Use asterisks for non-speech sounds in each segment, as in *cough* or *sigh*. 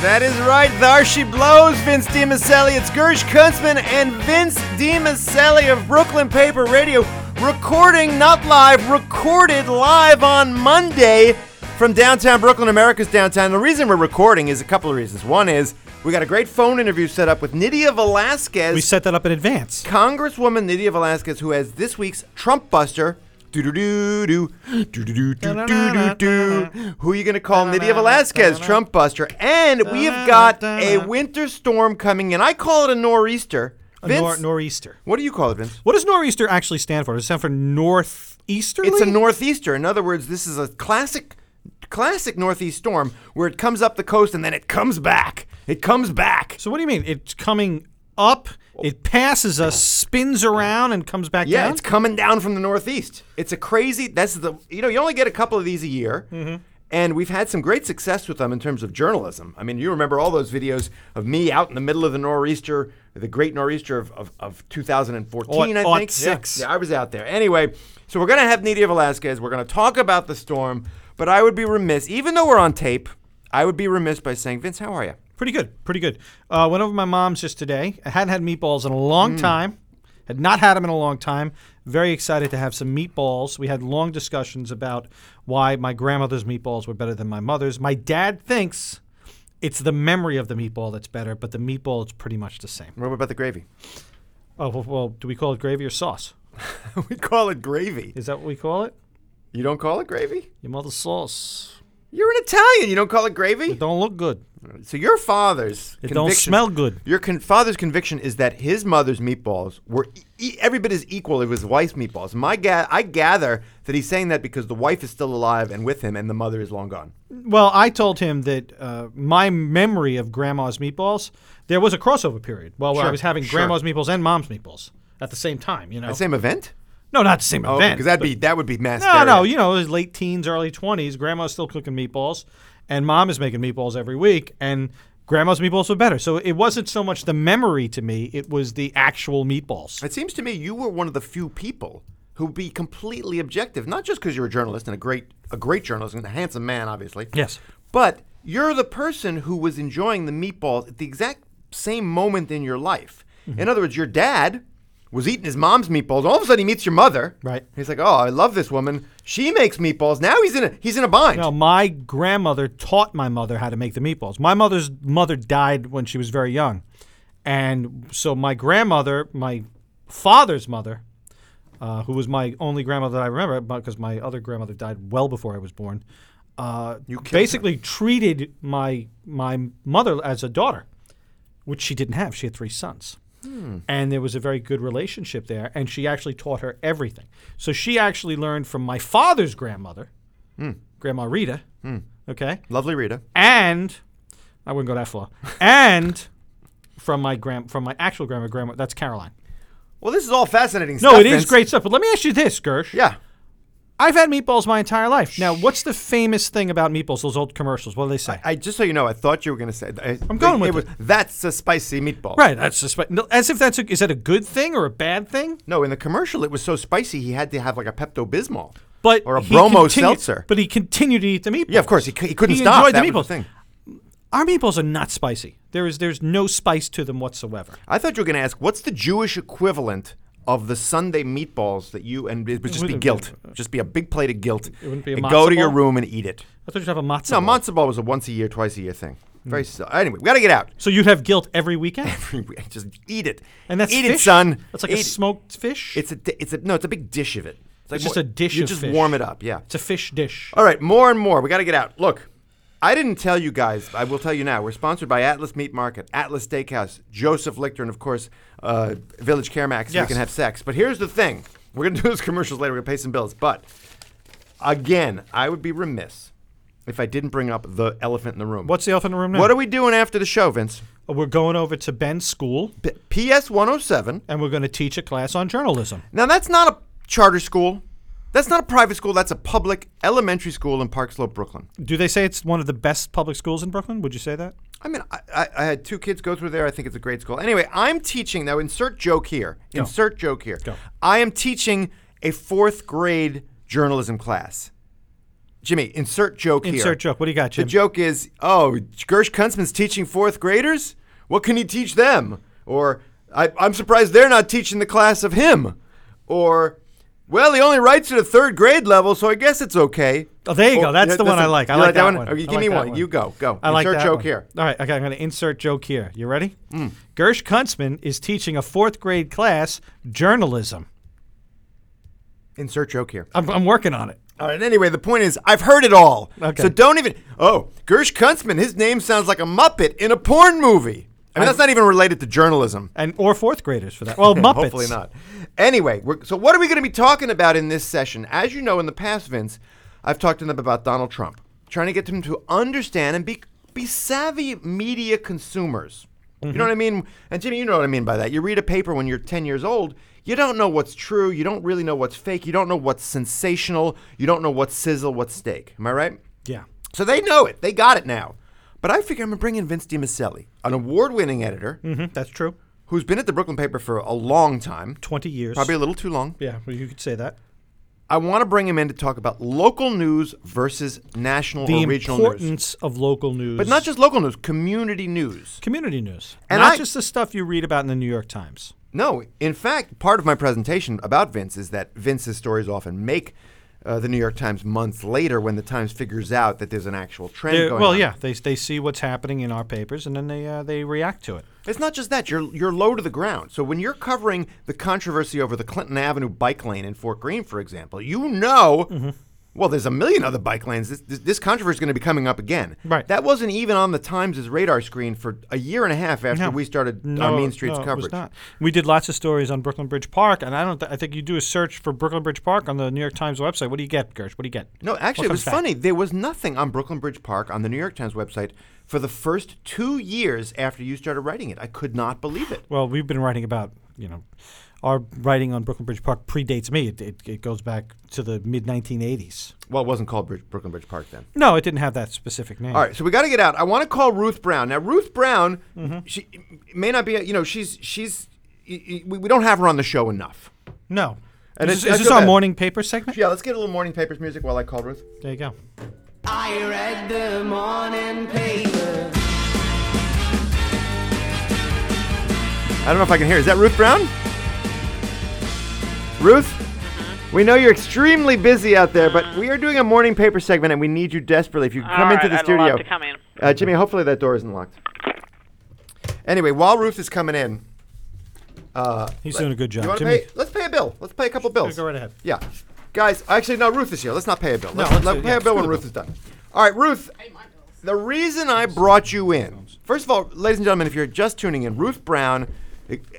That is right. There she blows, Vince DiMiceli. It's Gersh Kuntzman and Vince DiMiceli of Brooklyn Paper Radio, recording, not live, recorded live on Monday from downtown Brooklyn, America's downtown. The reason we're recording is a couple of reasons. One is we got a great phone interview set up with Nydia Velázquez. We set that up in advance. Congresswoman Nydia Velázquez, who has this week's Trump Buster. Do do do do do do do do do do. Who are you gonna call Nydia Velázquez, Trump Buster? And we have got a winter storm coming in. I call it a nor'easter. A Vince, nor- nor'easter. what do you call it, Vince? What does nor'easter actually stand for? Does it stand for northeasterly? It's a northeaster. In other words, this is a classic, classic northeast storm where it comes up the coast and then it comes back. It comes back. So what do you mean? It's coming up. It passes us, spins around, and comes back Yeah, down. it's coming down from the northeast. It's a crazy. That's the you know you only get a couple of these a year, Mm-hmm. and we've had some great success with them in terms of journalism. I mean, you remember all those videos of me out in the middle of the nor'easter, the great nor'easter of, of, of 2014, I Ought- think. six. Yeah, yeah, I was out there. Anyway, so we're gonna have Nydia Velázquez. We're gonna talk about the storm, but I would be remiss, even though we're on tape, I would be remiss by saying, Vince, how are you? Pretty good. Pretty good. Uh, went over to my mom's just today. I hadn't had meatballs in a long Mm. time. Had not had them in a long time. Very excited to have some meatballs. We had long discussions about why my grandmother's meatballs were better than my mother's. My dad thinks it's the memory of the meatball that's better, but the meatball is pretty much the same. What about the gravy? Oh well, well do we call it gravy or sauce? *laughs* we call it gravy. Is that what we call it? You don't call it gravy? Your mother's sauce. You're an Italian. You don't call it gravy? It don't look good. So your father's It don't conviction- smell good. Your con- father's conviction is that his mother's meatballs were e- e- every bit as equal as his wife's meatballs. My ga- I gather that he's saying that because the wife is still alive and with him, and the mother is long gone. Well, I told him that uh, my memory of grandma's meatballs, there was a crossover period. Well, where I Sure, was having sure. grandma's meatballs and mom's meatballs at the same time. You know, The same event? No, not the same Oh, event. because that'd be that would be mass. no, no. You know, it was late teens, early twenties. Grandma's still cooking meatballs, and mom is making meatballs every week, and grandma's meatballs were better. So it wasn't so much the memory to me; it was the actual meatballs. It seems to me you were one of the few people who would be completely objective, not just because you're a journalist and a great a great journalist and a handsome man, obviously. Yes. But you're the person who was enjoying the meatballs at the exact same moment in your life. Mm-hmm. In other words, your dad was eating his mom's meatballs. All of a sudden, he meets your mother. Right. He's like, "Oh, I love this woman. She makes meatballs." Now he's in a he's in a bind. No, my grandmother taught my mother how to make the meatballs. My mother's mother died when she was very young. And so my grandmother, my father's mother, uh, who was my only grandmother that I remember, because my other grandmother died well before I was born, uh, killed basically treated my my mother as a daughter, which she didn't have. She had three sons. Hmm. And there was a very good relationship there, and she actually taught her everything. So she actually learned from my father's grandmother, hmm. Grandma Rita, hmm. okay, Lovely Rita. and I wouldn't go that far, *laughs* and from my grand from my actual grandma, grandma that's Caroline. Well, this is all fascinating No, stuff. No, it is Vince. great stuff. But let me ask you this, Gersh. Yeah. I've had meatballs my entire life. Now, what's the famous thing about meatballs? Those old commercials. What do they say? I just so you know, I thought you were going to say. I, I'm going with was, That's a spicy meatball. right. That's just no, as if that's a, is that a good thing or a bad thing? No, in the commercial, it was so spicy he had to have like a Pepto Bismol. But Or a Bromo continued- seltzer. But he continued to eat the meatballs. Yeah, of course he, he couldn't He stop. enjoyed the That was meatballs. thing. Our meatballs are not spicy. There is there's no spice to them whatsoever. I thought you were going to ask, what's the Jewish equivalent of the Sunday meatballs that you and it would just be wouldn't- guilt, just be a big plate of guilt. wouldn't be a and matzo go to your ball? room and eat it. I thought you'd have a matzo. No, ball. matzo ball was a once a year, twice a year thing. Hmm. Very. Anyway, we got to get out. So you'd have guilt every weekend, *laughs* just eat it. and that's eat fish? it, son. That's like Eat a it. smoked fish. It's a di- it's a no, it's a big dish of it. It's, like It's just a dish You of just fish. warm it up. Yeah. It's a fish dish. All right, more and more. We got to get out. Look, I didn't tell you guys. I will tell you now. We're sponsored by Atlas Meat Market, Atlas Steakhouse, Joseph Lichter, and of course, uh, Village Caremax. So we can have sex. But here's the thing: we're gonna *laughs* do those commercials later. We're gonna pay some bills. But again, I would be remiss if I didn't bring up the elephant in the room. What's the elephant in the room now? What are we doing after the show, Vince? We're going over to Ben's school, P- PS 107. and we're going to teach a class on journalism. Now, that's not a charter school. That's not a private school. That's a public elementary school in Park Slope, Brooklyn. Do they say it's one of the best public schools in Brooklyn? Would you say that? I mean, I, I, had two kids go through there. I think it's a great school. Anyway, I'm teaching now. Insert joke here. Insert joke here. Go. I am teaching a fourth grade journalism class. Jimmy, insert joke here. Insert joke. What do you got, The joke is, oh, Gersh Kuntzman's teaching fourth graders? What can he teach them? Or, I, I'm surprised they're not teaching the class of him. Or, well, he only writes at a third grade level, so I guess it's okay. Oh, there you Or- go. That's the one I like. I you like that one. Okay, give like me one. one. You go. Go. I like insert that joke one. here. All right, okay, I'm going to insert joke here. You ready? Mm. Gersh Kuntzman is teaching a fourth grade class journalism. Insert joke here. I'm, I'm working on it. All right. Anyway, the point is, I've heard it all. Okay. So don't even. Oh, Gersh Kuntzman. His name sounds like a Muppet in a porn movie. I mean, that's not even related to journalism. And or fourth graders for that. *laughs* Well, Muppets. Hopefully not. Anyway, we're, so what are we going to be talking about in this session? As you know, in the past, Vince, I've talked to them about Donald Trump, trying to get them to understand and be be savvy media consumers. You know what I mean? And Jimmy, you know what I mean by that. You read a paper when you're 10 years old, you don't know what's true, you don't really know what's fake, you don't know what's sensational, you don't know what's sizzle, what's steak. Am I right? Yeah. So they know it. They got it now. But I figure I'm going to bring in Vince DiMiceli, an award-winning editor hmm that's true. who's been at the Brooklyn paper for a long time. 20 years. Probably a little too long. Yeah, well, you could say that. I want to bring him in to talk about local news versus national The or regional news. The importance of local news. But not just local news, community news. community news. And not I- just the stuff you read about in the New York Times. No, in fact, part of my presentation about Vince is that Vince's stories often make uh, the New York Times months later when the Times figures out that there's an actual trend They're- going well, on. Well, yeah, they, they see what's happening in our papers and then they uh, they react to it. It's not just that. You're you're low to the ground. So when you're covering the controversy over the Clinton Avenue bike lane in Fort Greene, for example, you know, Mm-hmm. Well, there's a million other bike lanes. This, this, this controversy is going to be coming up again. Right. That wasn't even on the Times' radar screen for a year and a half after No. we started No, our Main Streets no, it coverage. was not. We did lots of stories on Brooklyn Bridge Park, and I don't. Th- I think you do a search for Brooklyn Bridge Park on the New York Times website. What do you get, Gersh? What do you get? No, actually, it was back? funny. There was nothing on Brooklyn Bridge Park on the New York Times website for the first two years after you started writing it. I could not believe it. Well, we've been writing about you know, our writing on Brooklyn Bridge Park predates me. It, it, it goes back to the mid 1980s. Well, it wasn't called Bridge, Brooklyn Bridge Park then. No, it didn't have that specific name. All right, so we got to get out. I want to call Ruth Brown. Now, Ruth Brown, Mm-hmm. she may not be, a- you know, she's she's y- y- we, we don't have her on the show enough. No. And is it's- this, is this our bad. morning paper segment? Yeah, let's get a little morning papers music while I call Ruth. There you go. I read the morning paper. I don't know if I can hear. Is that Ruth Brown? Ruth, we know you're extremely busy out there, but we are doing a morning paper segment, and we need you desperately. If you can come All into right, the I'd studio, love to come in. Uh, Jimmy, hopefully that door isn't locked. Anyway, while Ruth is coming in, uh, He's doing a good job. you wanna Jimmy, pay, let's pay a bill. Let's pay a couple bills. go right ahead. Yeah, guys. Actually, no. Ruth is here. Let's not pay a bill. No, let's, let's do- pay yeah, a bill when screw the Ruth is done. All right, Ruth. The reason I brought you in, first of all, ladies and gentlemen, if you're just tuning in, Ruth Brown, the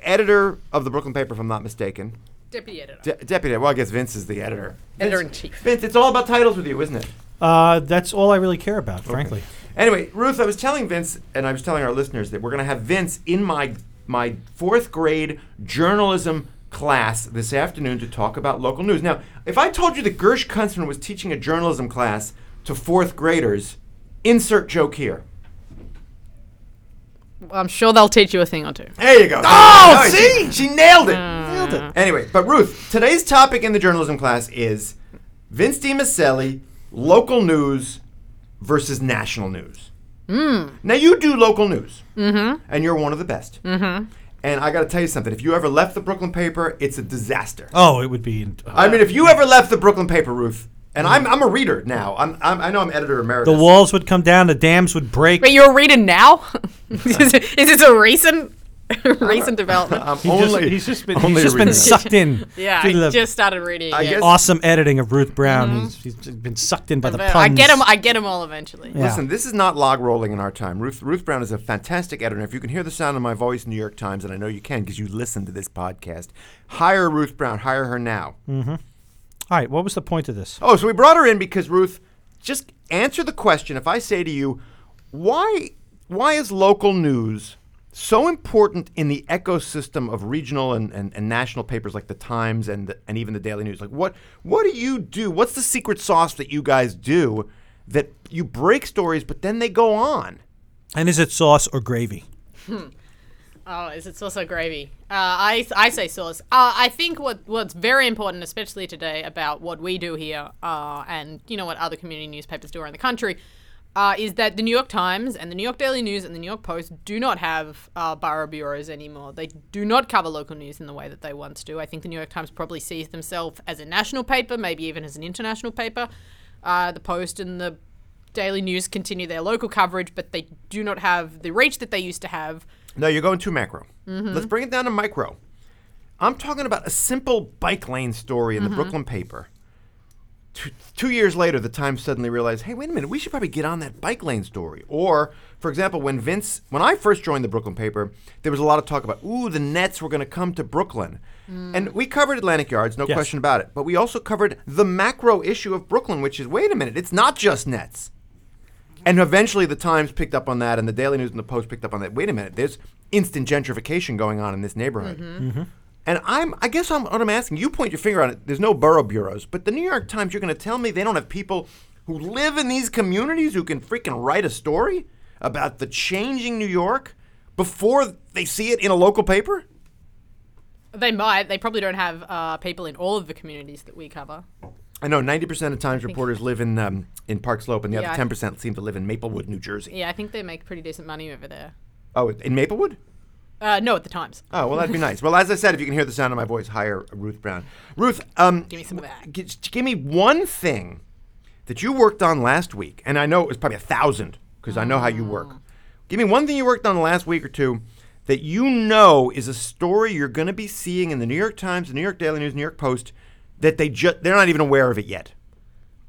editor of the Brooklyn Paper, if I'm not mistaken, Deputy editor. De- deputy. Well, I guess Vince is the editor. Editor in chief. Vince, it's all about titles with you, isn't it? Uh, that's all I really care about, frankly. Anyway, Ruth, I was telling Vince, and I was telling our listeners that we're going to have Vince in my my fourth grade journalism class this afternoon to talk about local news. Now, if I told you that Gersh Kuntzman was teaching a journalism class to fourth graders, insert joke here. I'm sure they'll teach you a thing or two. There you go. Oh, No, see? She, she nailed it. Nailed it. Anyway, but Ruth, today's topic in the journalism class is Vince DiMiceli, local news versus national news. Mm. Now you do local news, mm-hmm. and you're one of the best. Mm-hmm. And I got to tell you something: if you ever left the Brooklyn paper, it's a disaster. Oh, it would be. I mean, if you ever left the Brooklyn paper, Ruth, and I'm, I'm a reader now. I'm, I'm I know I'm editor emeritus. the walls would come down, the dams would break. Wait, you're reading now? *laughs* is, it- is this a recent *laughs* recent development? I'm He's just- only, he's just been, only he's just been reader. sucked in. yeah, to I the just started reading. I yeah. guess- awesome editing of Ruth Brown. Mm-hmm. He's, he's been sucked in by the But puns. I get them. I get them all eventually. Yeah. Listen, this is not log rolling in our time. Ruth Ruth Brown is a fantastic editor. If you can hear the sound of my voice in New York Times, and I know you can because you listen to this podcast, hire Ruth Brown. Hire her now. Mm-hmm. All right, what was the point of this? Oh, so we brought her in because Ruth, just answer the question. If I say to you, why why is local news so important in the ecosystem of regional and, and, and national papers like the Times and the, and even the Daily News? Like what what do you do? What's the secret sauce that you guys do that you break stories but then they go on? And is it sauce or gravy? Hmm. Oh, is it sauce or gravy? Uh, I, I say sauce. Uh, I think what what's very important, especially today, about what we do here, uh, and you know what other community newspapers do around the country, uh, is that the New York Times and the New York Daily News and the New York Post do not have uh, borough bureaus anymore. They do not cover local news in the way that they once do. I think the New York Times probably sees themselves as a national paper, maybe even as an international paper. Uh, the Post and the Daily News continue their local coverage, but they do not have the reach that they used to have. No, you're going too macro. Mm-hmm. Let's bring it down to micro. I'm talking about a simple bike lane story in the mm-hmm. Brooklyn paper. Two, two years later, the Times suddenly realized, hey, wait a minute, we should probably get on that bike lane story. Or, for example, when Vince, when I first joined the Brooklyn paper, there was a lot of talk about, ooh, the Nets were going to come to Brooklyn. Mm. And we covered Atlantic Yards, no Yes. question about it. But we also covered the macro issue of Brooklyn, which is, wait a minute, it's not just Nets. And eventually, the Times picked up on that, and the Daily News and the Post picked up on that. Wait a minute, there's instant gentrification going on in this neighborhood. And I'm, I guess I'm, what I'm asking, you point your finger on it. There's no borough bureaus, but the New York Times, you're going to tell me they don't have people who live in these communities who can freaking write a story about the changing New York before they see it in a local paper? They might. They probably don't have uh, people in all of the communities that we cover. I know 90% of Times reporters live in um, in Park Slope, and the Yeah, I- other 10% seem to live in Maplewood, New Jersey. Yeah, I think they make pretty decent money over there. Oh, in Maplewood? Uh, no, at the Times. Oh, well, that'd be nice. Well, as I said, if you can hear the sound of my voice, hire Ruth Brown. Ruth, um, Give me some of that. g- just give me one thing that you worked on last week, and I know it was probably a thousand because I know how you work. Give me one thing you worked on the last week or two that you know is a story you're going to be seeing in the New York Times, the New York Daily News, New York Post that they just they're not even aware of it yet.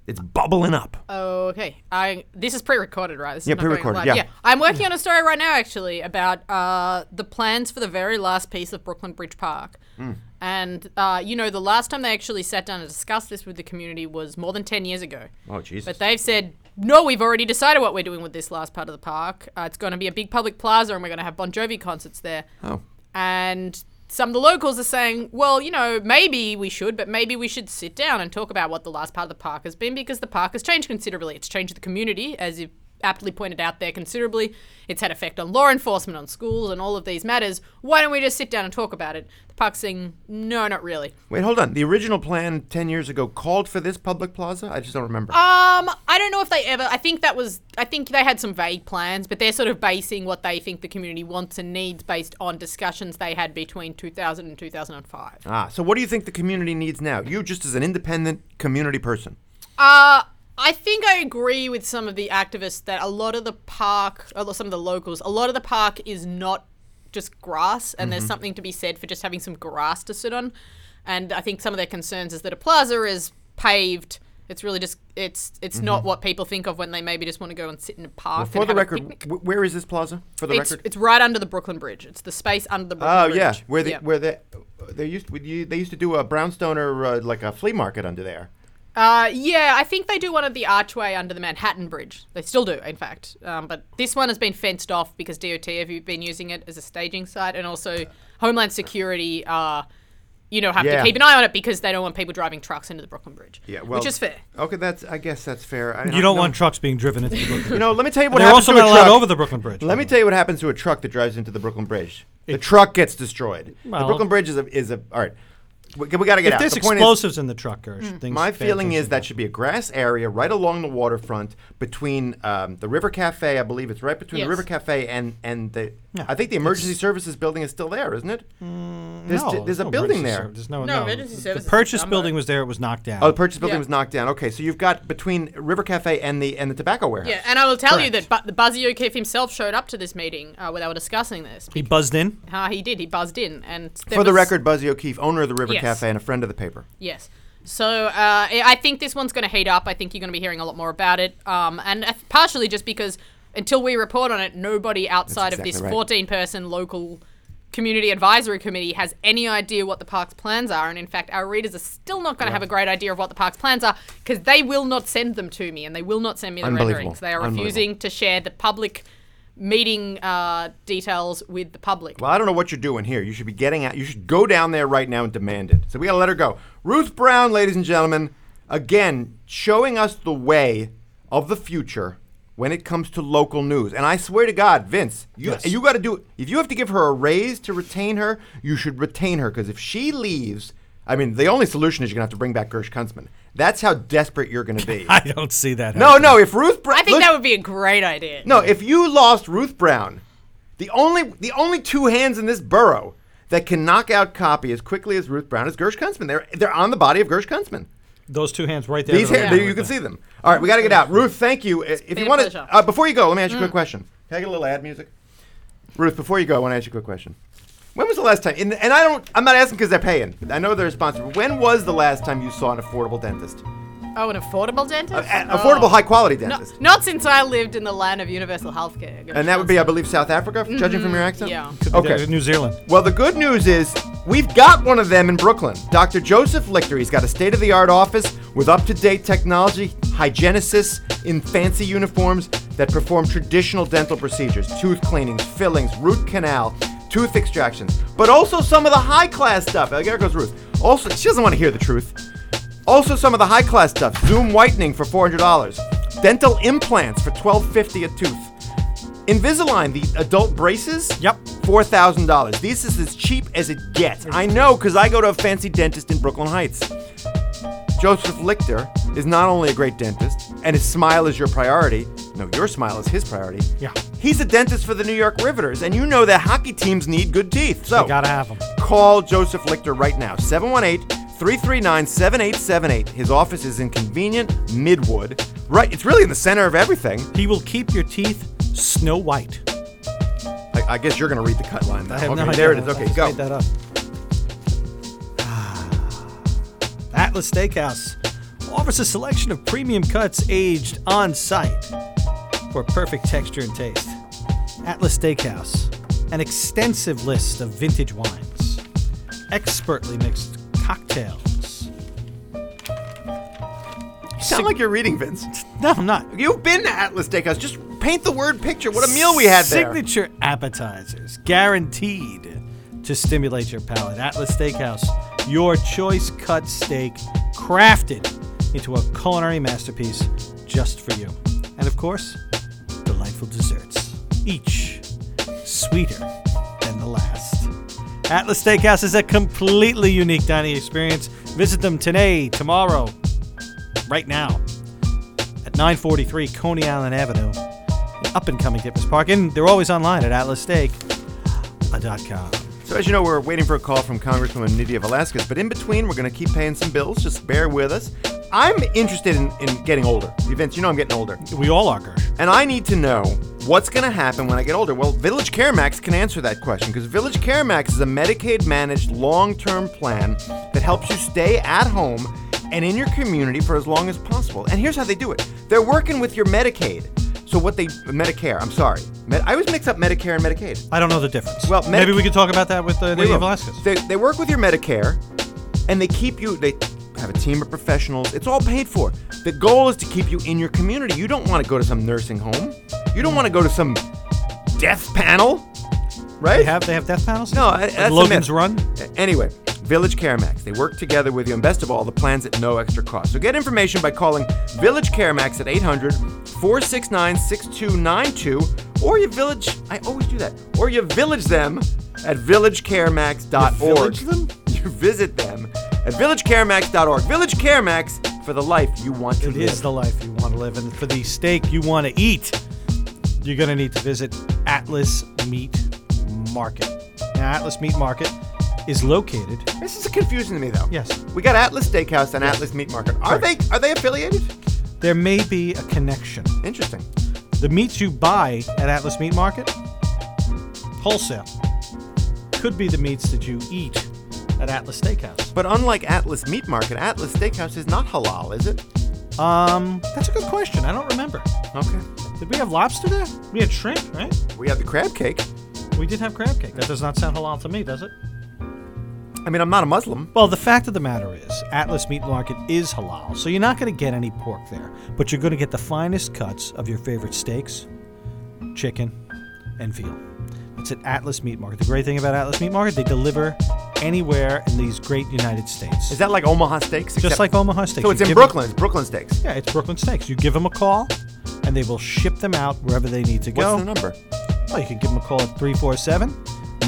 It's bubbling up. Oh, okay. I this is pre-recorded, right? This is Yeah, not going pre-recorded, live. yeah. I'm working on a story right now, actually, about uh, the plans for the very last piece of Brooklyn Bridge Park. Hmm. And uh, you know, the last time they actually sat down and discussed this with the community was more than ten years ago. Oh, Jesus. But they've said, no, we've already decided what we're doing with this last part of the park. Uh, it's going to be a big public plaza, and we're going to have Bon Jovi concerts there. Oh. And some of the locals are saying, well, you know, maybe we should, but maybe we should sit down and talk about what the last part of the park has been because the park has changed considerably. It's changed the community, as you aptly pointed out there, considerably. It's had effect on law enforcement, on schools, and all of these matters. Why don't we just sit down and talk about it? The park's saying, no, not really. Wait, hold on. The original plan 10 years ago called for this public plaza? I just don't remember. Um, I don't know if they ever. I think that was. I think they had some vague plans, but they're sort of basing what they think the community wants and needs based on discussions they had between 2000 and 2005. Ah, so what do you think the community needs now? You just as an independent community person. Uh, I think I agree with some of the activists that a lot of the park, or some of the locals, a lot of the park is not just grass, and there's something to be said for just having some grass to sit on. And I think some of their concerns is that a plaza is paved. It's really just it's it's not what people think of when they maybe just want to go and sit in a park. For and the record, where is this plaza? For the it's, record. it's right under the Brooklyn Bridge. It's the space under the Brooklyn Oh Bridge. yeah, where the Yeah. where the they used to, they used to do a brownstoner uh, like a flea market under there. Uh, yeah, I think they do one at the archway under the Manhattan Bridge. They still do, in fact. Um, but this one has been fenced off because DOT have been using it as a staging site, and also Homeland Security, uh, you know, have Yeah. to keep an eye on it because they don't want people driving trucks into the Brooklyn Bridge. Yeah, well, which is fair. Okay, that's I guess that's fair. I, You don't no- want trucks being driven into the Brooklyn You Bridge. know, let me tell you what They're happens also to a not allowed truck. over the Brooklyn Bridge. Let me tell you what happens to a truck that drives into the Brooklyn Bridge. The truck gets destroyed. the Brooklyn Bridge is a is a all right. We, we got to get If out. there's The point is- explosives in the truck, Gersh, things. My feeling is that should be a grass area right along the waterfront between um, the River Cafe. I believe it's right between Yes. the River Cafe and and the. Yeah. I think the emergency services building is still there, isn't it? there's, no, there's a no building there. service. There's no, No, no. emergency The services is purchase building was there. It was knocked down. Oh, the purchase building Yeah. was knocked down. Okay, so you've got between River Cafe and the and the tobacco warehouse. Yeah, and I will tell you that but the Buzzy O'Keefe himself showed up to this meeting uh, where they were discussing this. he buzzed in. Uh, he did. He buzzed in, and For the record, Buzzy O'Keefe, owner of the River Yes. Cafe and a friend of the paper. Yes. So uh, I think this one's going to heat up. I think you're going to be hearing a lot more about it, um, and uh, partially just because until we report on it, nobody outside of this exactly right. 14-person local community advisory committee has any idea what the park's plans are. And in fact, our readers are still not going to have a great idea of what the park's plans are because they will not send them to me, and they will not send me the renderings. They are refusing to share the public meeting uh, details with the public. Well, I don't know what you're doing here. You should be getting out. You should go down there right now and demand it. So we got to let her go. Ruth Brown, ladies and gentlemen, again, showing us the way of the future when it comes to local news. And I swear to God, Vince, you Yes. you got to do. If you have to give her a raise to retain her, you should retain her because if she leaves, I mean, the only solution is you're gonna have to bring back Gersh Kuntzman. That's how desperate you're gonna be. *laughs* I don't see that. no, no. If Ruth, Brown, I think that would be a great idea. no, if you lost Ruth Brown, the only the only two hands in this borough that can knock out copy as quickly as Ruth Brown is Gersh Kuntzman. They're they're on the body of Gersh Kuntzman. Those two hands right there. These hands, right you there. can see them. All right, we got to get out. Ruth, thank you. If you want to, uh, before you go, let me ask you a quick Mm. question. Can I get a little ad music? Ruth, before you go, I want to ask you a quick question. When was the last time? And, and I don't. I'm not asking because they're paying. I know they're sponsored. When was the last time you saw an affordable dentist? Oh, an affordable dentist? An Oh. affordable, high quality No, dentist. not since I lived in the land of universal healthcare. And that would be, I believe, South Africa, mm-hmm. judging from your accent. yeah. Okay. New Zealand. Well, the good news is we've got one of them in Brooklyn. Dr. Joseph Lichter. He's got a state of the art office with up to date technology, hygienists in fancy uniforms that perform traditional dental procedures tooth cleanings, fillings, root canal, tooth extractions, but also some of the high class stuff. Uh, There goes Ruth. Also, she doesn't want to hear the truth. Also, some of the high class stuff Zoom whitening for $400, dental implants for $12.50 a tooth. Invisalign, the adult braces? Yep. $4,000. This is as cheap as it gets. I know because I go to a fancy dentist in Brooklyn Heights. Joseph Lichter is not only a great dentist, and his smile is your priority. No, your smile is his priority. Yeah. He's a dentist for the New York Riveters, and you know that hockey teams need good teeth. So You gotta have them. call Joseph Lichter right now. 718 339 7878. His office is in convenient Midwood. Right, it's really in the center of everything. He will keep your teeth snow white. I, I guess you're going to read the cut line. Now. I have okay, no idea. there it is. Okay, go. made that up. Ah, Atlas Steakhouse offers a selection of premium cuts aged on site for perfect texture and taste. Atlas Steakhouse, an extensive list of vintage wines, expertly mixed cocktails. You sound like you're reading, Vince. No, I'm not. You've been to Atlas Steakhouse. Just paint the word picture. What a meal we had there. Signature appetizers, guaranteed to stimulate your palate. Atlas Steakhouse, your choice cut steak, crafted into a culinary masterpiece just for you. And of course, delightful desserts, each sweeter than the last. Atlas Steakhouse is a completely unique dining experience. Visit them today, tomorrow, right now at 943 Coney Island Avenue up and coming Ditmas Park. And they're always online at atlassteak.com. So as you know, we're waiting for a call from Congresswoman Nydia Velázquez, but in between, we're going to keep paying some bills. Just bear with us. I'm interested in, in getting older. Vince, you know I'm getting older. We all are, Gersh. And I need to know what's going to happen when I get older. Well, Village Care Max can answer that question because Village Care Max is a Medicaid managed long term plan that helps you stay at home and in your community for as long as possible. And here's how they do it they're working with your Medicaid. So, what they, Medicare, I'm sorry. Med, I always mix up Medicare and Medicaid. I don't know the difference. Well, Medi- maybe we could talk about that with uh, We Nydia. Velázquez. They, they work with your Medicare, and they keep you. They have a team of professionals. It's all paid for. The goal is to keep you in your community. You don't want to go to some nursing home. You don't want to go to some death panel, right? They have they have death panels. no, Like that's Logan's. Run. Anyway, Village Care Max. They work together with you, and best of all, the plans at no extra cost. So get information by calling Village Care Max at 800 469 6292, or you village. I always do that. Or you village them at villagecaremax.org. You village them? You visit them at villagecaremax.org. Village Care Max for the life you want to It live. is the life you want to live, and for the steak you want to eat, you're going to need to visit Atlas Meat Market. Now, Atlas Meat Market is located. this is confusing to me, though. Yes. We got Atlas Steakhouse and Atlas Meat Market. Are Correct. they are they affiliated? There may be a connection. Interesting. The meats you buy at Atlas Meat Market, wholesale, could be the meats that you eat at Atlas Steakhouse. But unlike Atlas Meat Market, Atlas Steakhouse is not halal, is it? Um, that's a good question. I don't remember. Okay. Did we have lobster there? We had shrimp, right? We had the crab cake. We did have crab cake. That does not sound halal to me, does it? I mean, I'm not a Muslim. Well, the fact of the matter is, Atlas Meat Market is halal, so you're not going to get any pork there, but you're going to get the finest cuts of your favorite steaks, chicken, and veal. It's at Atlas Meat Market. The great thing about Atlas Meat Market, they deliver anywhere in these great United States. Is that like Omaha Steaks? Just like Omaha Steaks. So it's You in give 'em- Brooklyn. It's Brooklyn Steaks. yeah, it's Brooklyn Steaks. You give them a call, and they will ship them out wherever they need to go. What's go. the number? Well, you can give them a call at 347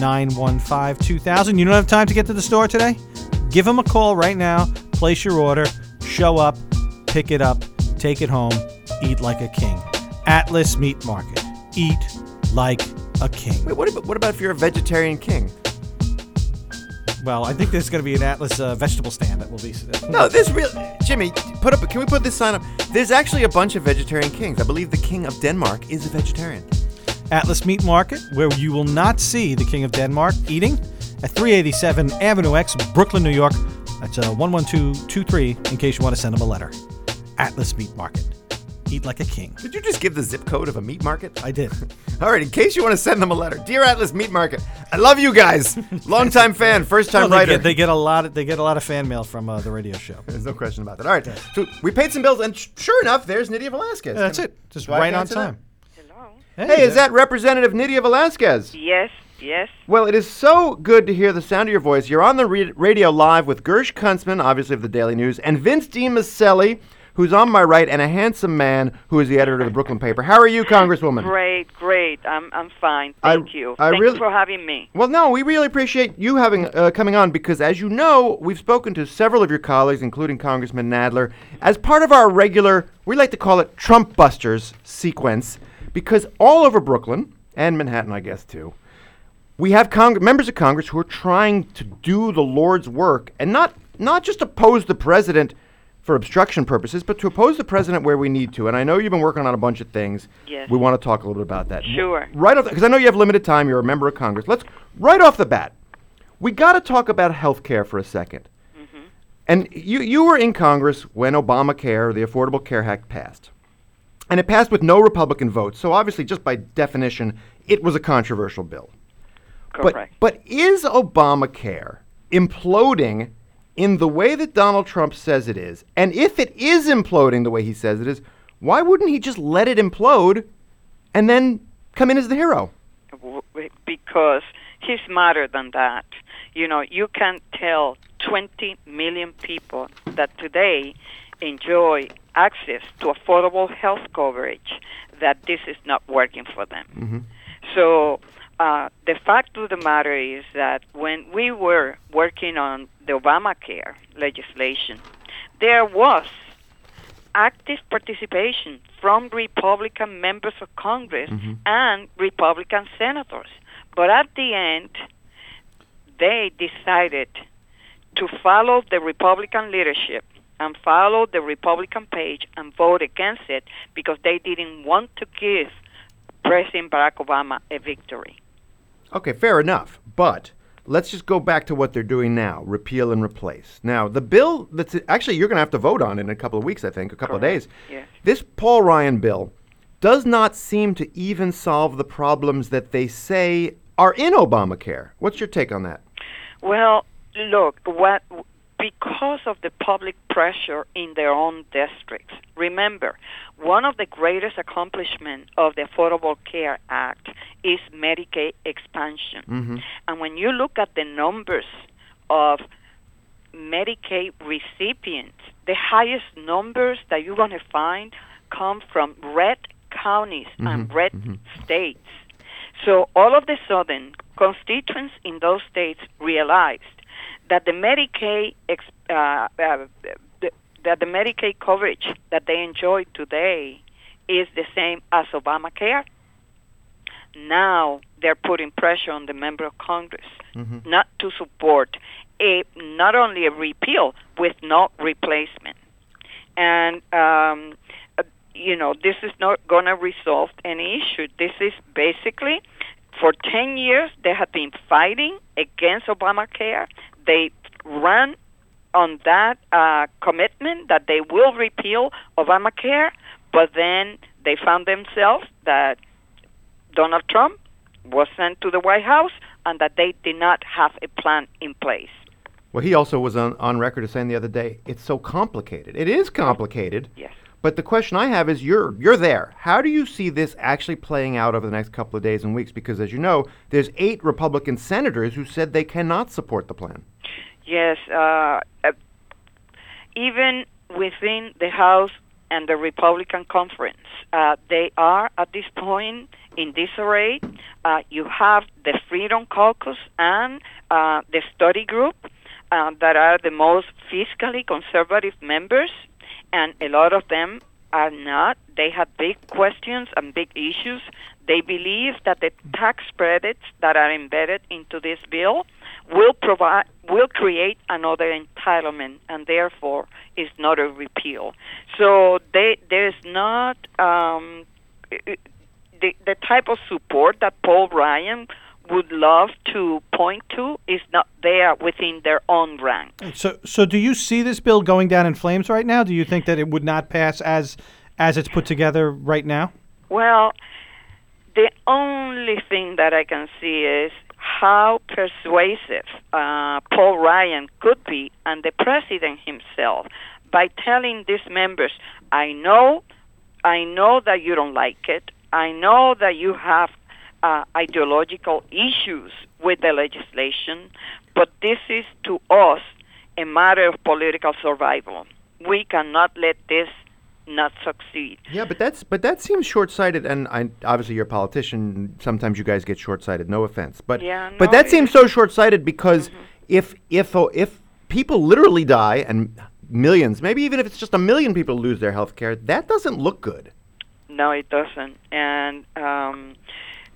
915 2000. You don't have time to get to the store today? Give them a call right now, place your order, show up, pick it up, take it home, eat like a king. Atlas Meat Market. Eat like a king. Wait, what about, what about if you're a vegetarian king? Well, I think there's going to be an Atlas uh, vegetable stand that will be. No, this real Jimmy. Put up. Can we put this sign up? There's actually a bunch of vegetarian kings. I believe the king of Denmark is a vegetarian. Atlas Meat Market, where you will not see the King of Denmark eating, at 387 Avenue X, Brooklyn, New York. That's uh, 11223 in case you want to send him a letter. Atlas Meat Market. Eat like a king. Did you just give the zip code of a meat market? I did. *laughs* All right, in case you want to send them a letter, dear Atlas Meat Market, I love you guys. *laughs* Longtime fan, first time Well, they, writer. get, they get a lot. Of, they get a lot of fan mail from uh, the radio show. There's no question about that. All right, so we paid some bills, and sh- sure enough, there's Nydia Velázquez. Yeah, that's it. Just Do I right on answer that? time. Hello. Hey, is that Representative Nydia Velázquez? Yes, yes. Well, it is so good to hear the sound of your voice. You're on the re- radio live with Gersh Kuntzman, obviously of the Daily News, and Vince DiMiceli, who's on my right, and a handsome man who is the editor of the Brooklyn paper. How are you, Congresswoman? Great, great. I'm I'm fine. I- Thank you. I Thank really- you for having me. Well, no, we really appreciate you having uh, coming on because, as you know, we've spoken to several of your colleagues, including Congressman Nadler, as part of our regular, we like to call it Trump Busters sequence, because all over Brooklyn and Manhattan, I guess too, we have Cong- members of Congress who are trying to do the Lord's work and not not just oppose the president for obstruction purposes, but to oppose the president where we need to. And I know you've been working on a bunch of things. Yes. We want to talk a little bit about that. Sure. Right off, because I know you have limited time. You're a member of Congress. Let's right off the bat, we got to talk about health care for a 2nd mm-hmm. And you you were in Congress when Obamacare, the Affordable Care Act, passed, and it passed with no Republican votes. So obviously, just by definition, it was a controversial bill. Correct. But but is Obamacare imploding in the way that Donald Trump says it is? And if it is imploding the way he says it is, why wouldn't he just let it implode and then come in as the hero? Because he's smarter than that. You know, you can't tell 20 million people that today enjoy access to affordable health coverage that this is not working for them. Mm-hmm. So uh, the fact of the matter is that when we were working on the Obamacare legislation, there was active participation from Republican members of Congress and Republican senators. But at the end, they decided to follow the Republican leadership and follow the Republican page and vote against it because they didn't want to give President Barack Obama a victory. Okay, fair enough. But let's just go back to what they're doing now repeal and replace. Now, the bill that's actually you're going to have to vote on in a couple of weeks, I think, a couple of days. Yes. This Paul Ryan bill does not seem to even solve the problems that they say are in Obamacare. What's your take on that? Well, look, what because of the public pressure in their own districts. Remember, one of the greatest accomplishments of the Affordable Care Act is Medicaid expansion. Mm-hmm. And when you look at the numbers of Medicaid recipients, the highest numbers that you're going to find come from red counties and mm-hmm. red mm-hmm. states. So all of a sudden, constituents in those states realized that the Medicaid ex- uh, uh, the, that the Medicaid coverage that they enjoy today is the same as Obamacare. Now they're putting pressure on the member of Congress not to support a not only a repeal with no replacement, and um, uh, you know this is not going to resolve any issue. This is basically for 10 years they have been fighting against Obamacare. They ran on that uh, commitment that they will repeal Obamacare, but then they found themselves that Donald Trump was sent to the White House and that they did not have a plan in place. Well, he also was on, on record as saying the other day, it's so complicated. It is complicated. Yes. But the question I have is you're you're there. How do you see this actually playing out over the next couple of days and weeks? Because as you know, there's eight Republican senators who said they cannot support the plan. Yes, uh, uh, even within the House and the Republican conference. Uh, they are at this point in disarray. Uh, you have the Freedom Caucus and uh, the study group uh, that are the most fiscally conservative members, and a lot of them are not. They have big questions and big issues. They believe that the tax credits that are embedded into this bill will provide will create another entitlement and therefore is not a repeal. So they, there's not um, the, the type of support that Paul Ryan would love to point to is not there within their own ranks. So, so do you see this bill going down in flames right now? Do you think that it would not pass as as it's put together right now? Well, the only thing that I can see is how persuasive uh, Paul Ryan could be and the president himself by telling these members, I know, I know that you don't like it. I know that you have uh, ideological issues with the legislation, but this is to us a matter of political survival. We cannot let this not succeed. Yeah, but that's but that seems short-sighted, and I, obviously you're a politician. Sometimes you guys get short-sighted. No offense, but Yeah, but that seems so short-sighted because if if oh, if people literally die and millions, maybe even if it's just a million people lose their health care, that doesn't look good. No, it doesn't. And um,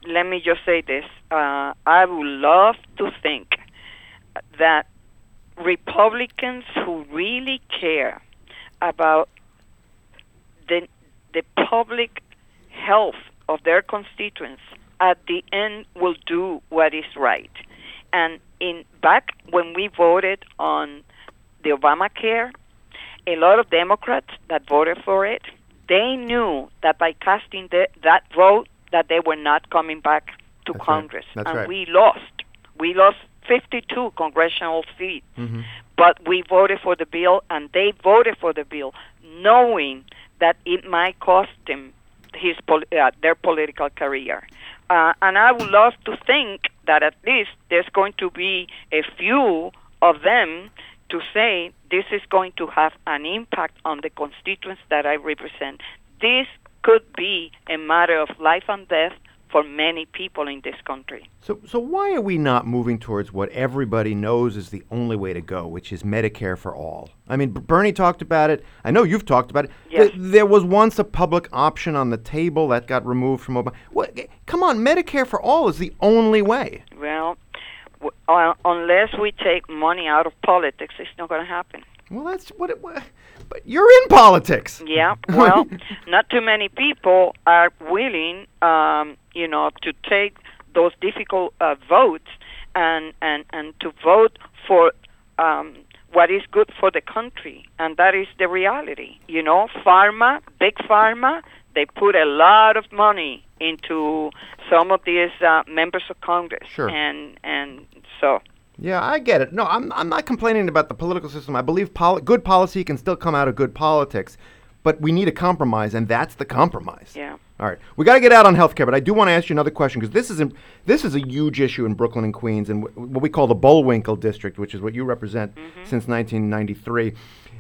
let me just say this: uh, I would love to think that Republicans who really care about the the public health of their constituents at the end will do what is right. And in back when we voted on the Obamacare, a lot of Democrats that voted for it, they knew that by casting the, that vote that they were not coming back to That's right. Congress, That's and right. we lost. We lost 52 congressional seats, Mm-hmm. but we voted for the bill, and they voted for the bill, knowing that it might cost them his pol- uh, their political career. Uh, and I would love to think that at least there's going to be a few of them to say this is going to have an impact on the constituents that I represent. This could be a matter of life and death for many people in this country. So, so why are we not moving towards what everybody knows is the only way to go, which is Medicare for all? I mean, Bernie talked about it. I know you've talked about it. Yes. Th- there was once a public option on the table that got removed from Obama. What, come on, Medicare for all is the only way. Well, w- uh, unless we take money out of politics, it's not going to happen. Well, that's what it was. But you're in politics. Yeah, *laughs* well, not too many people are willing, um, you know, to take those difficult uh, votes and, and, and to vote for um, what is good for the country, and that is the reality. You know, pharma, big pharma, they put a lot of money into some of these uh, members of Congress, Sure. and and so Yeah, I get it. No, I'm, I'm not complaining about the political system. I believe poli- good policy can still come out of good politics, but we need a compromise, and that's the compromise. yeah. All right, we got to get out on healthcare, but I do want to ask you another question because this is a, this is a huge issue in Brooklyn and Queens, and w- what we call the Bullwinkle district, which is what you represent mm-hmm. since 1993.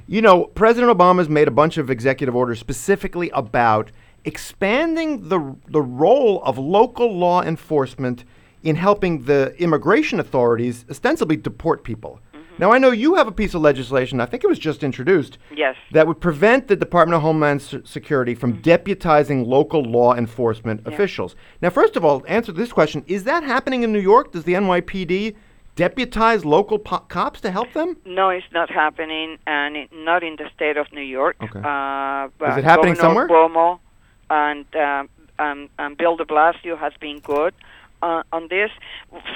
You know, President Obama's made a bunch of executive orders specifically about expanding the the role of local law enforcement in helping the immigration authorities ostensibly deport people. Now, I know you have a piece of legislation. I think it was just introduced Yes. that would prevent the Department of Homeland S- Security from deputizing local law enforcement officials. Now, first of all, answer this question: Is that happening in New York? Does the NYPD deputize local po- cops to help them? No, it's not happening, and it, not in the state of New York. Okay. Uh, Is but it happening Governor somewhere? Cuomo and um, and Bill De Blasio has been good uh, on this.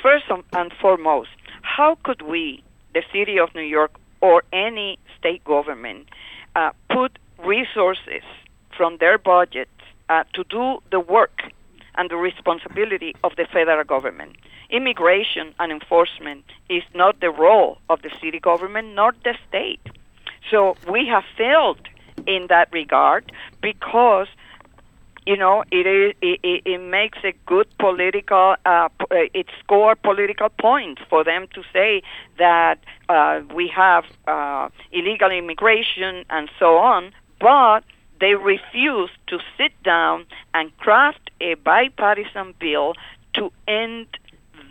First and- foremost, how could we, the city of New York or any state government, uh, put resources from their budget uh, to do the work and the responsibility of the federal government. Immigration and enforcement is not the role of the city government nor the state. So we have failed in that regard because you know it is it, it, it makes a good political uh, uh, it score political points for them to say that uh, we have uh, illegal immigration and so on but they refuse to sit down and craft a bipartisan bill to end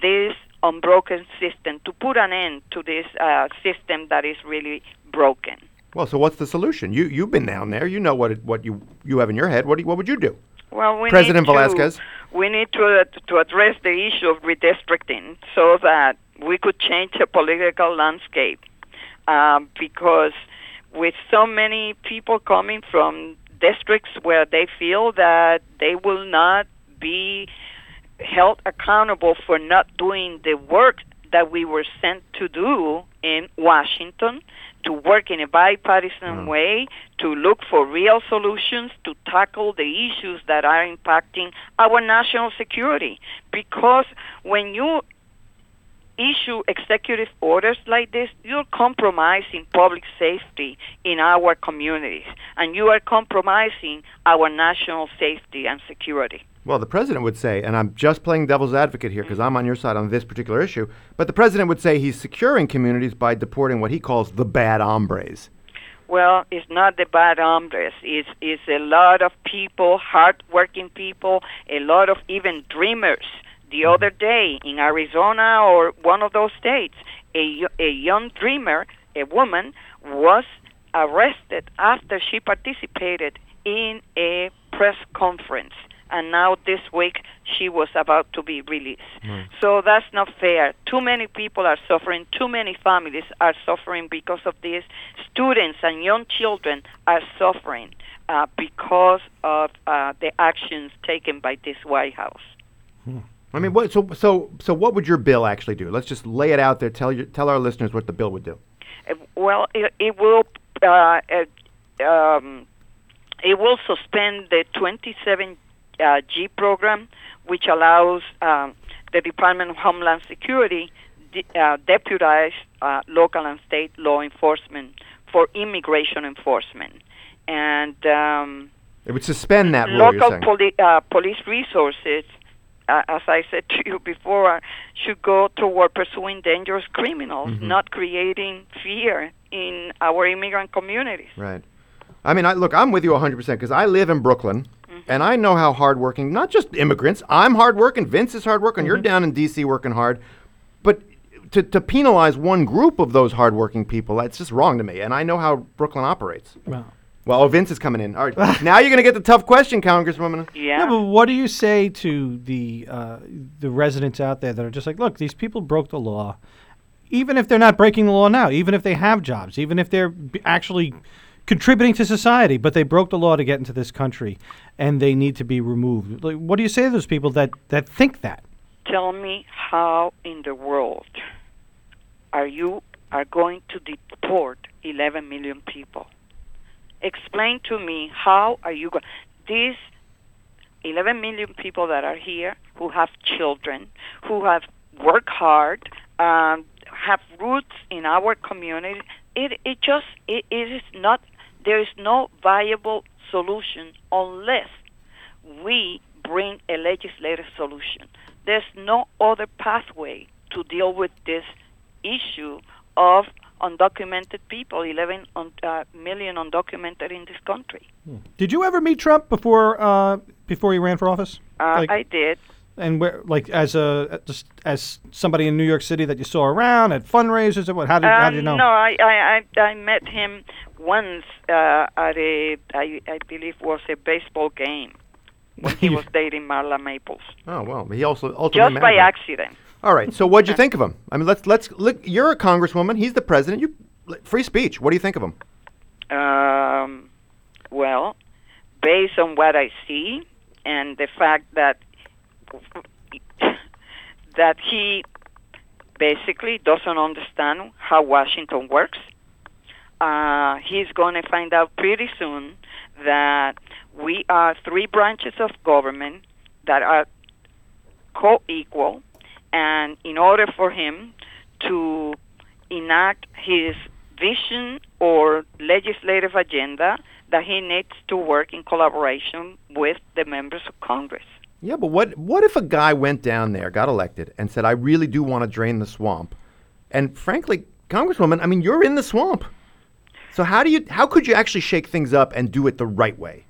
this unbroken system, to put an end to this uh, system that is really broken. Well, so what's the solution? You you've been down there. You know what it, what you you have in your head. What do what would you do? Well, we President need to, We need to uh, to address the issue of redistricting so that we could change the political landscape. Um, because with so many people coming from districts where they feel that they will not be held accountable for not doing the work that we were sent to do in Washington, to work in a bipartisan mm. way, to look for real solutions, to tackle the issues that are impacting our national security. Because when you issue executive orders like this, you're compromising public safety in our communities, and you are compromising our national safety and security. Well, the president would say, and I'm just playing devil's advocate here because I'm on your side on this particular issue, but the president would say he's securing communities by deporting what he calls the bad hombres. Well, it's not the bad hombres. It's, it's a lot of people, hardworking people, a lot of even dreamers. The mm-hmm. other day in Arizona or one of those states, a, a young dreamer, a woman, was arrested after she participated in a press conference. And now this week she was about to be released. So that's not fair. Too many people are suffering. Too many families are suffering because of this. Students and young children are suffering uh, because of uh, the actions taken by this White House. I mean, what, so so so what would your bill actually do? Let's just lay it out there. Tell your, tell our listeners what the bill would do. Uh, Well, it, it will uh, uh, um, it will suspend the 27 uh, G program, which allows um, the Department of Homeland Security de- uh, deputize uh, local and state law enforcement for immigration enforcement, and um, It would suspend that rule. local poli- uh, police resources, uh, as I said *laughs* to you before, uh, should go toward pursuing dangerous criminals, Mm-hmm. not creating fear in our immigrant communities. Right. I mean, I, look, I'm with you 100% because I live in Brooklyn Mm-hmm. and I know how hardworking, not just immigrants, I'm hardworking, Vince is hardworking, you're down in D.C. working hard. But to, to penalize one group of those hardworking people, that's just wrong to me. And I know how Brooklyn operates. Well, Well, oh, Vince is coming in. All right. *laughs* now you're going to get the tough question, Congresswoman. Yeah. Yeah, but what do you say to the uh, the residents out there that are just like, look, these people broke the law, even if they're not breaking the law now, even if they have jobs, even if they're b- actually contributing to society, but they broke the law to get into this country, and they need to be removed. Like, what do you say to those people that that think that? Tell me how in the world are you are going to deport 11 million people? Explain to me how are you going? These 11 million people that are here who have children, who have worked hard, um, have roots in our community. It it just it, it is not. There is no viable solution unless we bring a legislative solution. There's no other pathway to deal with this issue of undocumented people, 11 un, uh, million undocumented in this country. Did you ever meet Trump before uh, before he ran for office? Uh, Like- I did. And where, like, as a just as somebody in New York City that you saw around at fundraisers or what? How did, how did you Um, know? No, I, I, I, I met him once uh, at a, I, I believe was a baseball game when he *laughs* was dating Marla Maples. Oh, well, he also ultimately Just by accident. All right. So what'd you *laughs* think of him? I mean, let's let's look. You're a congresswoman. He's the president. You free speech. What do you think of him? Um, well, based on what I see and the fact that *laughs* that he basically doesn't understand how Washington works, uh, he's going to find out pretty soon that we are three branches of government that are co-equal, and in order for him to enact his vision or legislative agenda, that he needs to work in collaboration with the members of Congress. Yeah, but what what if a guy went down there, got elected, and said, "I really do want to drain the swamp," and frankly, Congresswoman, I mean, you're in the swamp. So how do you how could you actually shake things up and do it the right way?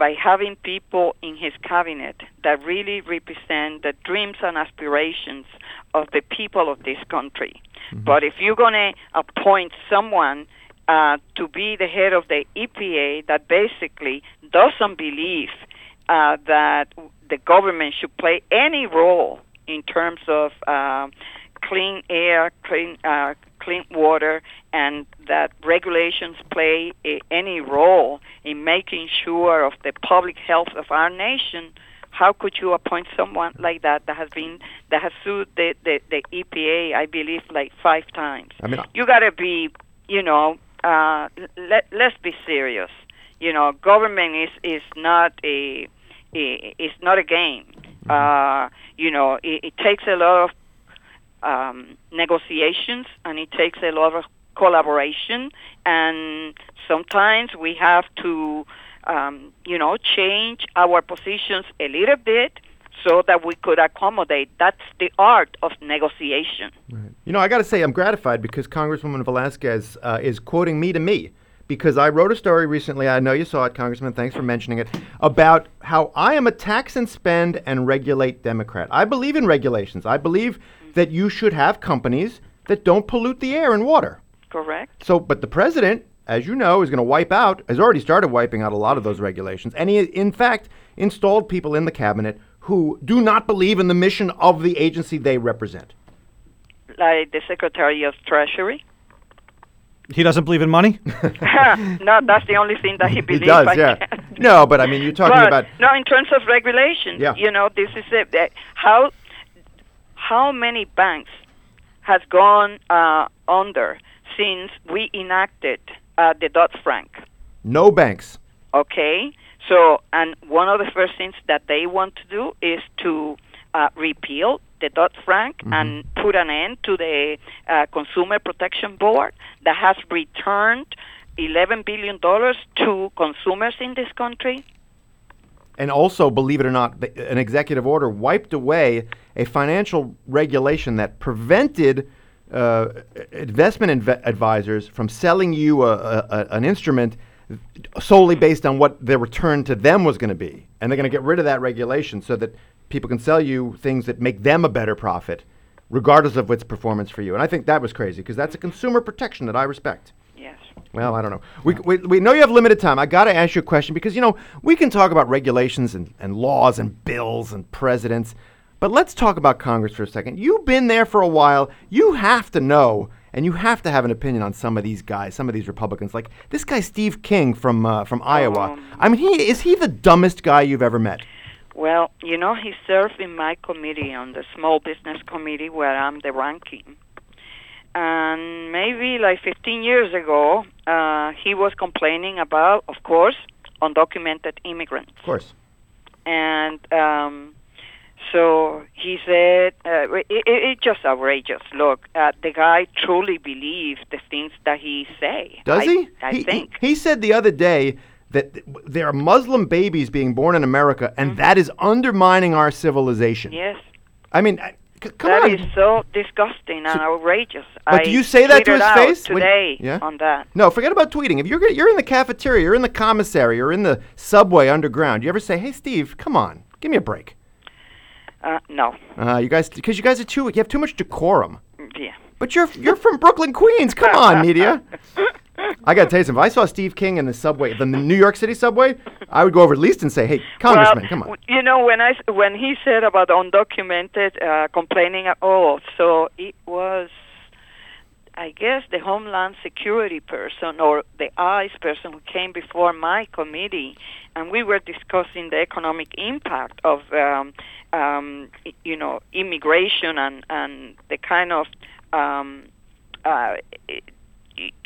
by having people in his cabinet that really represent the dreams and aspirations of the people of this country. But if you're going to appoint someone uh, to be the head of the EPA that basically doesn't believe uh, that the government should play any role in terms of uh, clean air, clean uh, clean water, and that regulations play a, any role in making sure of the public health of our nation. How could you appoint someone like that that has been that has sued the, the, the EPA, I believe, like five times? I mean, you got to be, you know, uh, let let's be serious. You know, government is is not a, a it's not a game. Uh, you know, it, it takes a lot of um, negotiations and it takes a lot of collaboration. And sometimes we have to um, you know change our positions a little bit so that we could accommodate. That's the art of negotiation. You know, I got to say, I'm gratified because Congresswoman Velázquez uh, is quoting me to me. Because I wrote a story recently, I know you saw it, Congressman, thanks for mentioning it, about how I am a tax and spend and regulate Democrat. I believe in regulations. I believe that you should have companies that don't pollute the air and water. correct So, but the president, as you know, is going to wipe out, has already started wiping out a lot of those regulations. And he, in fact, installed people in the cabinet who do not believe in the mission of the agency they represent. like the secretary of treasury He doesn't believe in money. *laughs* no that's the only thing that he believes. He believes does, I yeah. guess. *laughs* No, but I mean, you're talking but about. no, in terms of regulations, Yeah. you know, this is a, uh, how how many banks has gone uh, under since we enacted uh, the Dodd Frank. No banks. Okay, so and one of the first things that they want to do is to uh, repeal the Dodd Frank and put an end to the uh, Consumer Protection Board that has returned. $11 billion to consumers in this country. And also, believe it or not, an executive order wiped away a financial regulation that prevented uh, investment inv- advisors from selling you a, a, a- an instrument solely based on what their return to them was going to be. And they're going to get rid of that regulation so that people can sell you things that make them a better profit, regardless of its performance for you. And I think that was crazy because that's a consumer protection that I respect. Yes. Well, I don't know. We, we, we know you have limited time. I got to ask you a question because, you know, we can talk about regulations and, and laws and bills and presidents, but let's talk about Congress for a second. You've been there for a while. You have to know and you have to have an opinion on some of these guys, some of these Republicans. Like this guy, Steve King from, uh, from Iowa. Um, I mean, he, is he the dumbest guy you've ever met? Well, you know, he served in my committee on the Small Business Committee where I'm the ranking. And maybe like 15 years ago, uh, he was complaining about, of course, undocumented immigrants. Of course. And um, so he said, uh, it, it, it's just outrageous. Look, uh, the guy truly believes the things that he say. Does I, he? I he, think. He, he said the other day that there are Muslim babies being born in America, and that is undermining our civilization. yes. I mean, I- c- come That on. is so disgusting and outrageous. But I do you say that to his face? When- today yeah? on that? No, forget about tweeting. If you're you're in the cafeteria, you're in the commissary, you're in the subway underground, you ever say, "Hey, Steve, come on, give me a break"? Uh, no. Uh, you guys, because you guys are too, you have too much decorum. Yeah. But you're you're from Brooklyn, Queens. Come on, media. *laughs* I gotta tell you something. If I saw Steve King in the subway, the New York City subway, I would go over at least and say, "Hey, Congressman, well, come on." You know, when I when he said about undocumented uh, complaining, uh, oh, so it was, I guess, the Homeland Security person or the ICE person who came before my committee, and we were discussing the economic impact of, um, um, you know, immigration and and the kind of um, uh,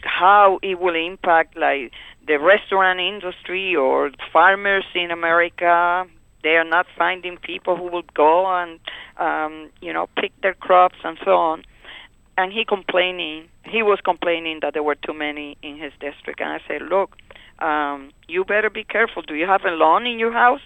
how it will impact like the restaurant industry or farmers in America. They are not finding people who will go and um, you know pick their crops and so on. And he complaining, he was complaining that there were too many in his district. And I said, look, um, you better be careful. Do you have a lawn in your house?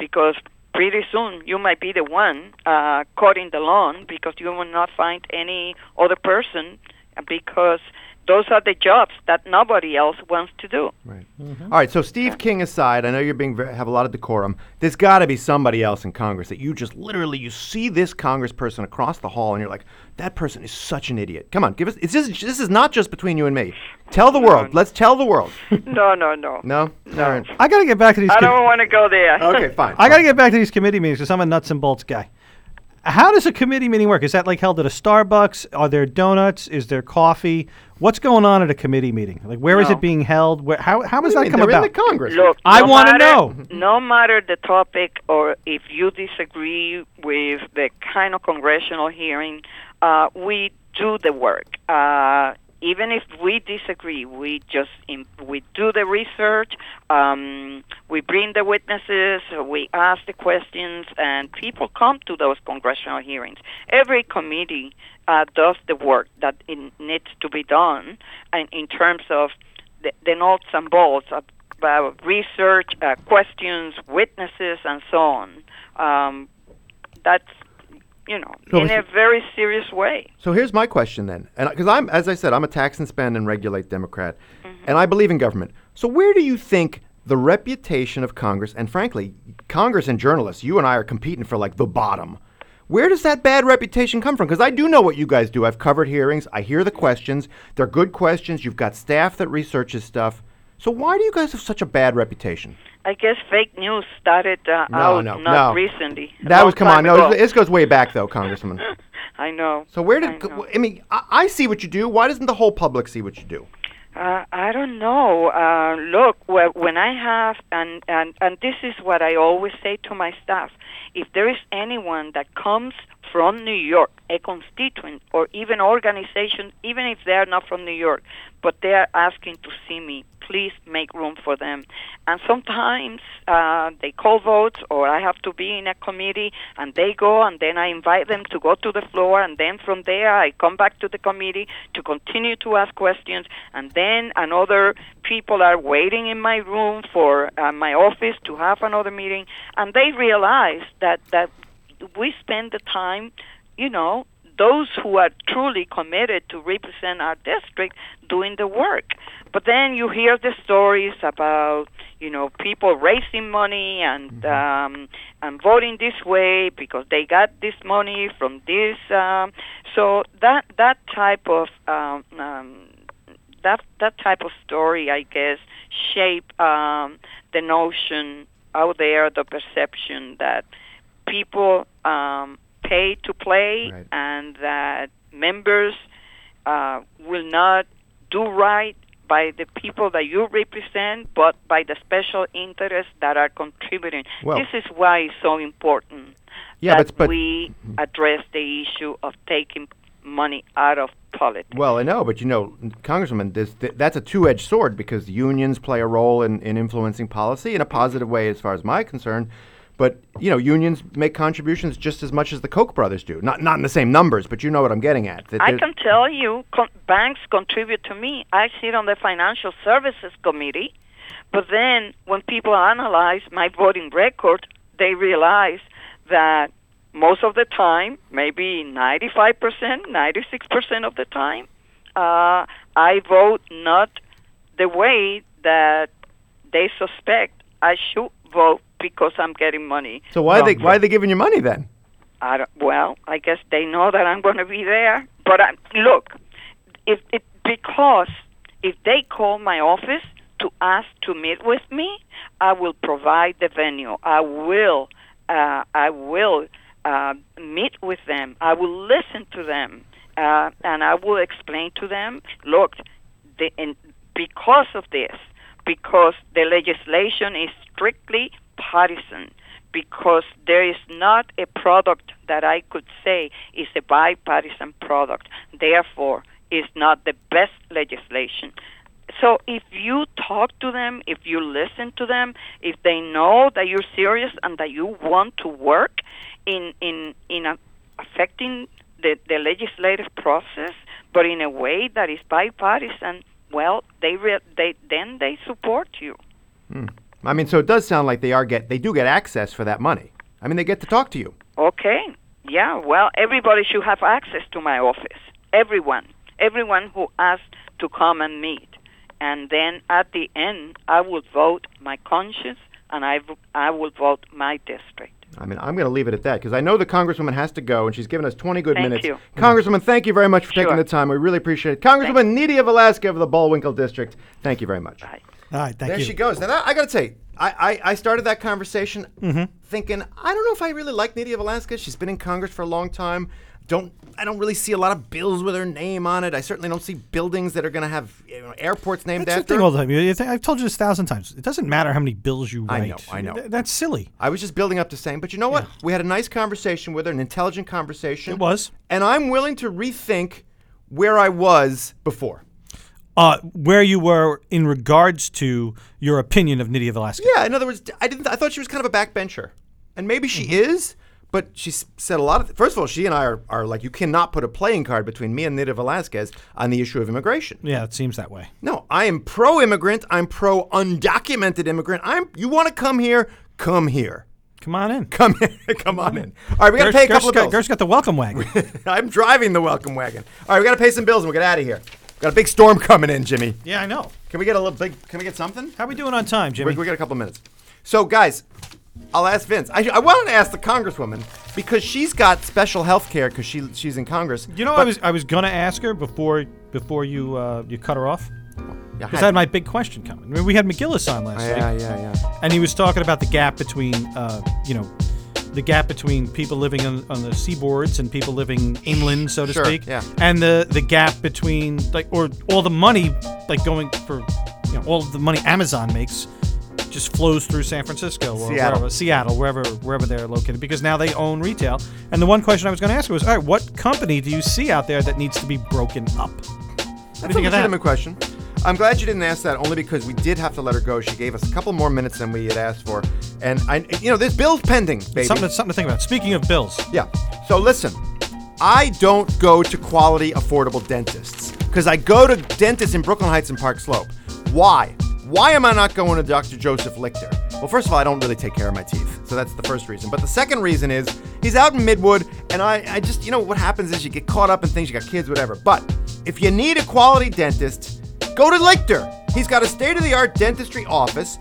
Because pretty soon you might be the one uh, cutting the lawn because you will not find any other person because those are the jobs that nobody else wants to do. Right. Mm-hmm. All right. So Steve King aside, I know you're being very, have a lot of decorum. There's got to be somebody else in Congress that you just literally you see this congressperson across the hall and you're like, that person is such an idiot. Come on, give us. It's just, this is not just between you and me. Tell the world. Let's tell the world. *laughs* No, no, no. No. No. All right. I got to get back to these. I com- don't want to go there. *laughs* Okay. Fine. I got to get back to these committee meetings because I'm a nuts and bolts guy. How does a committee meeting work? Is that like held at a Starbucks? Are there donuts? Is there coffee? What's going on at a committee meeting? Like, where is No. it being held? Where, how how does that do you come? They're about? in the Congress. Look, I no wanna know. *laughs* No matter the topic or if you disagree with the kind of congressional hearing, uh, we do the work. Uh, even if we disagree, we just im- we do the research. Um, we bring the witnesses. We ask the questions, and people come to those congressional hearings. Every committee uh, does the work that needs to be done, and in terms of the, the nuts and bolts of about research, uh, questions, witnesses, and so on. Um, that's you know So in a very serious way. So here's my question then, and because I'm, as I said, I'm a tax and spend and regulate Democrat, Mm-hmm. and I believe in government. So where do you think the reputation of Congress, and frankly, Congress and journalists, you and I are competing for like the bottom. Where does that bad reputation come from? Because I do know what you guys do. I've covered hearings. I hear the questions. They're good questions. You've got staff that researches stuff. So why do you guys have such a bad reputation? I guess fake news started uh, No, out no, not no. recently. That was come on. time No, this goes way back though, *laughs* Congressman. *laughs* I know. So where I did know. I mean? I, I see what you do. Why doesn't the whole public see what you do? Uh, I don't know. Uh, look, wh- when I have, and, and, and this is what I always say to my staff if there is anyone that comes from New York, a constituent, or even organization, even if they are not from New York, but they are asking to see me, please make room for them. And sometimes uh, they call votes, or I have to be in a committee, and they go, and then I invite them to go to the floor, and then from there I come back to the committee to continue to ask questions, and then another people are waiting in my room for uh, my office to have another meeting, and they realize that that we spend the time, you know, those who are truly committed to represent our district doing the work. But then you hear the stories about, you know, people raising money and um, and voting this way because they got this money from this. Um, so that that type of um, um, that that type of story, I guess, shape um, the notion out there, the perception that people um, pay to play Right. and that members uh, will not do right by the people that you represent, but by the special interests that are contributing. Well- this is why it's so important Yeah, that but but we address the issue of taking money out of politics. Well, I know, but you know, Congresswoman, this, th- that's a two-edged sword because unions play a role in, in influencing policy in a positive way, as far as my concern. But you know, unions make contributions just as much as the Koch brothers do. Not not in the same numbers, but you know what I'm getting at. That I can tell you, con- banks contribute to me. I sit on the Financial Services Committee, but then when people analyze my voting record, they realize that most of the time, maybe 95%, 96% of the time, uh, I vote not the way that they suspect I should vote because I'm getting money. So why are they why are they giving you money then? I don't, well, I guess they know that I'm going to be there. But I, look, if it because if they call my office to ask to meet with me, I will provide the venue. I will, uh, I will uh, meet with them. I will listen to them, uh, and I will explain to them. Look, the, and because of this, because the legislation is strictly partisan because there is not a product that I could say is a bipartisan product. Therefore, it's not the best legislation. So if you talk to them, if you listen to them, if they know that you're serious and that you want to work in in in a, affecting the, the legislative process, but in a way that is bipartisan, well, they re- they then they support you. Hmm. I mean, so it does sound like they are get they do get access for that money. I mean, they get to talk to you. Okay. Yeah, well, everybody should have access to my office. Everyone. Everyone who asks to come and meet. And then at the end, I will vote my conscience and I, v- I will vote my district. I mean, I'm going to leave it at that because I know the congresswoman has to go, and she's given us 20 good Thank minutes. you. Congresswoman, thank you very much for taking the time. We really appreciate it. Congresswoman Nydia Velázquez of the Bullwinkle District, thank you very much. Bye. All right, thank There you. she goes. Now, that, I got to say, I, I, I started that conversation Mm-hmm. thinking, I don't know if I really like Nydia Velázquez. She's been in Congress for a long time. Don't I don't really see a lot of bills with her name on it. I certainly don't see buildings that are going to have you know, airports named That's the after. thing her. all the time. I've told you this a thousand times. It doesn't matter how many bills you write. I know, I know. Th- That's silly. I was just building up to saying, but you know what? We had a nice conversation with her, an intelligent conversation. It was. And I'm willing to rethink where I was before. Uh, where you were in regards to your opinion of Nydia Velázquez. Yeah, in other words, I didn't. I thought she was kind of a backbencher, and maybe she Mm-hmm. is. But she said a lot of. First of all, she and I are, are like you cannot put a playing card between me and Nydia Velázquez on the issue of immigration. Yeah, it seems that way. No, I am pro-immigrant. I'm pro-undocumented immigrant. I'm. You want to come here? Come here. Come on in. Come *laughs* in. come on in. All right, we got to pay a couple of bills. Gersh's got the welcome wagon. *laughs* I'm driving the welcome wagon. All right, we got to pay some bills and we'll get out of here. Got a big storm *laughs* coming in, Jimmy. yeah, I know. Can we get a little big? Can we get something? How are we doing on time, We, Jimmy? we got a couple minutes. So, guys, I'll ask Vince. I, I wanted to ask the Congresswoman because she's got special health care because she she's in Congress. you know, I But- was I was gonna ask her before before you uh, you cut her off Yeah, because I had my big question coming. I mean, we had McGillis on last yeah, week, yeah, yeah. and he was talking about the gap between uh, you know the gap between people living on, on the seaboards and people living inland, so to Sure, speak, yeah. and the the gap between like or all the money like going for you know all the money Amazon makes just flows through San Francisco or Seattle. wherever, Seattle, wherever wherever they're located, because now they own retail. And the one question I was going to ask was, all right, what company do you see out there that needs to be broken up? What do you That's a think of that? legitimate question. I'm glad you didn't ask that only because we did have to let her go. She gave us a couple more minutes than we had asked for, and I, you know, there's bills pending, baby. Something, something to think about. Speaking of bills, Yeah. So listen, I don't go to quality, affordable dentists because I go to dentists in Brooklyn Heights and Park Slope. Why? Why am I not going to Dr. Joseph Lichter? Well, first of all, I don't really take care of my teeth, so that's the first reason. But the second reason is he's out in Midwood, and I, I just, you know, what happens is you get caught up in things, you got kids, whatever. But if you need a quality dentist, go to Lichter. He's got a state of the art dentistry office.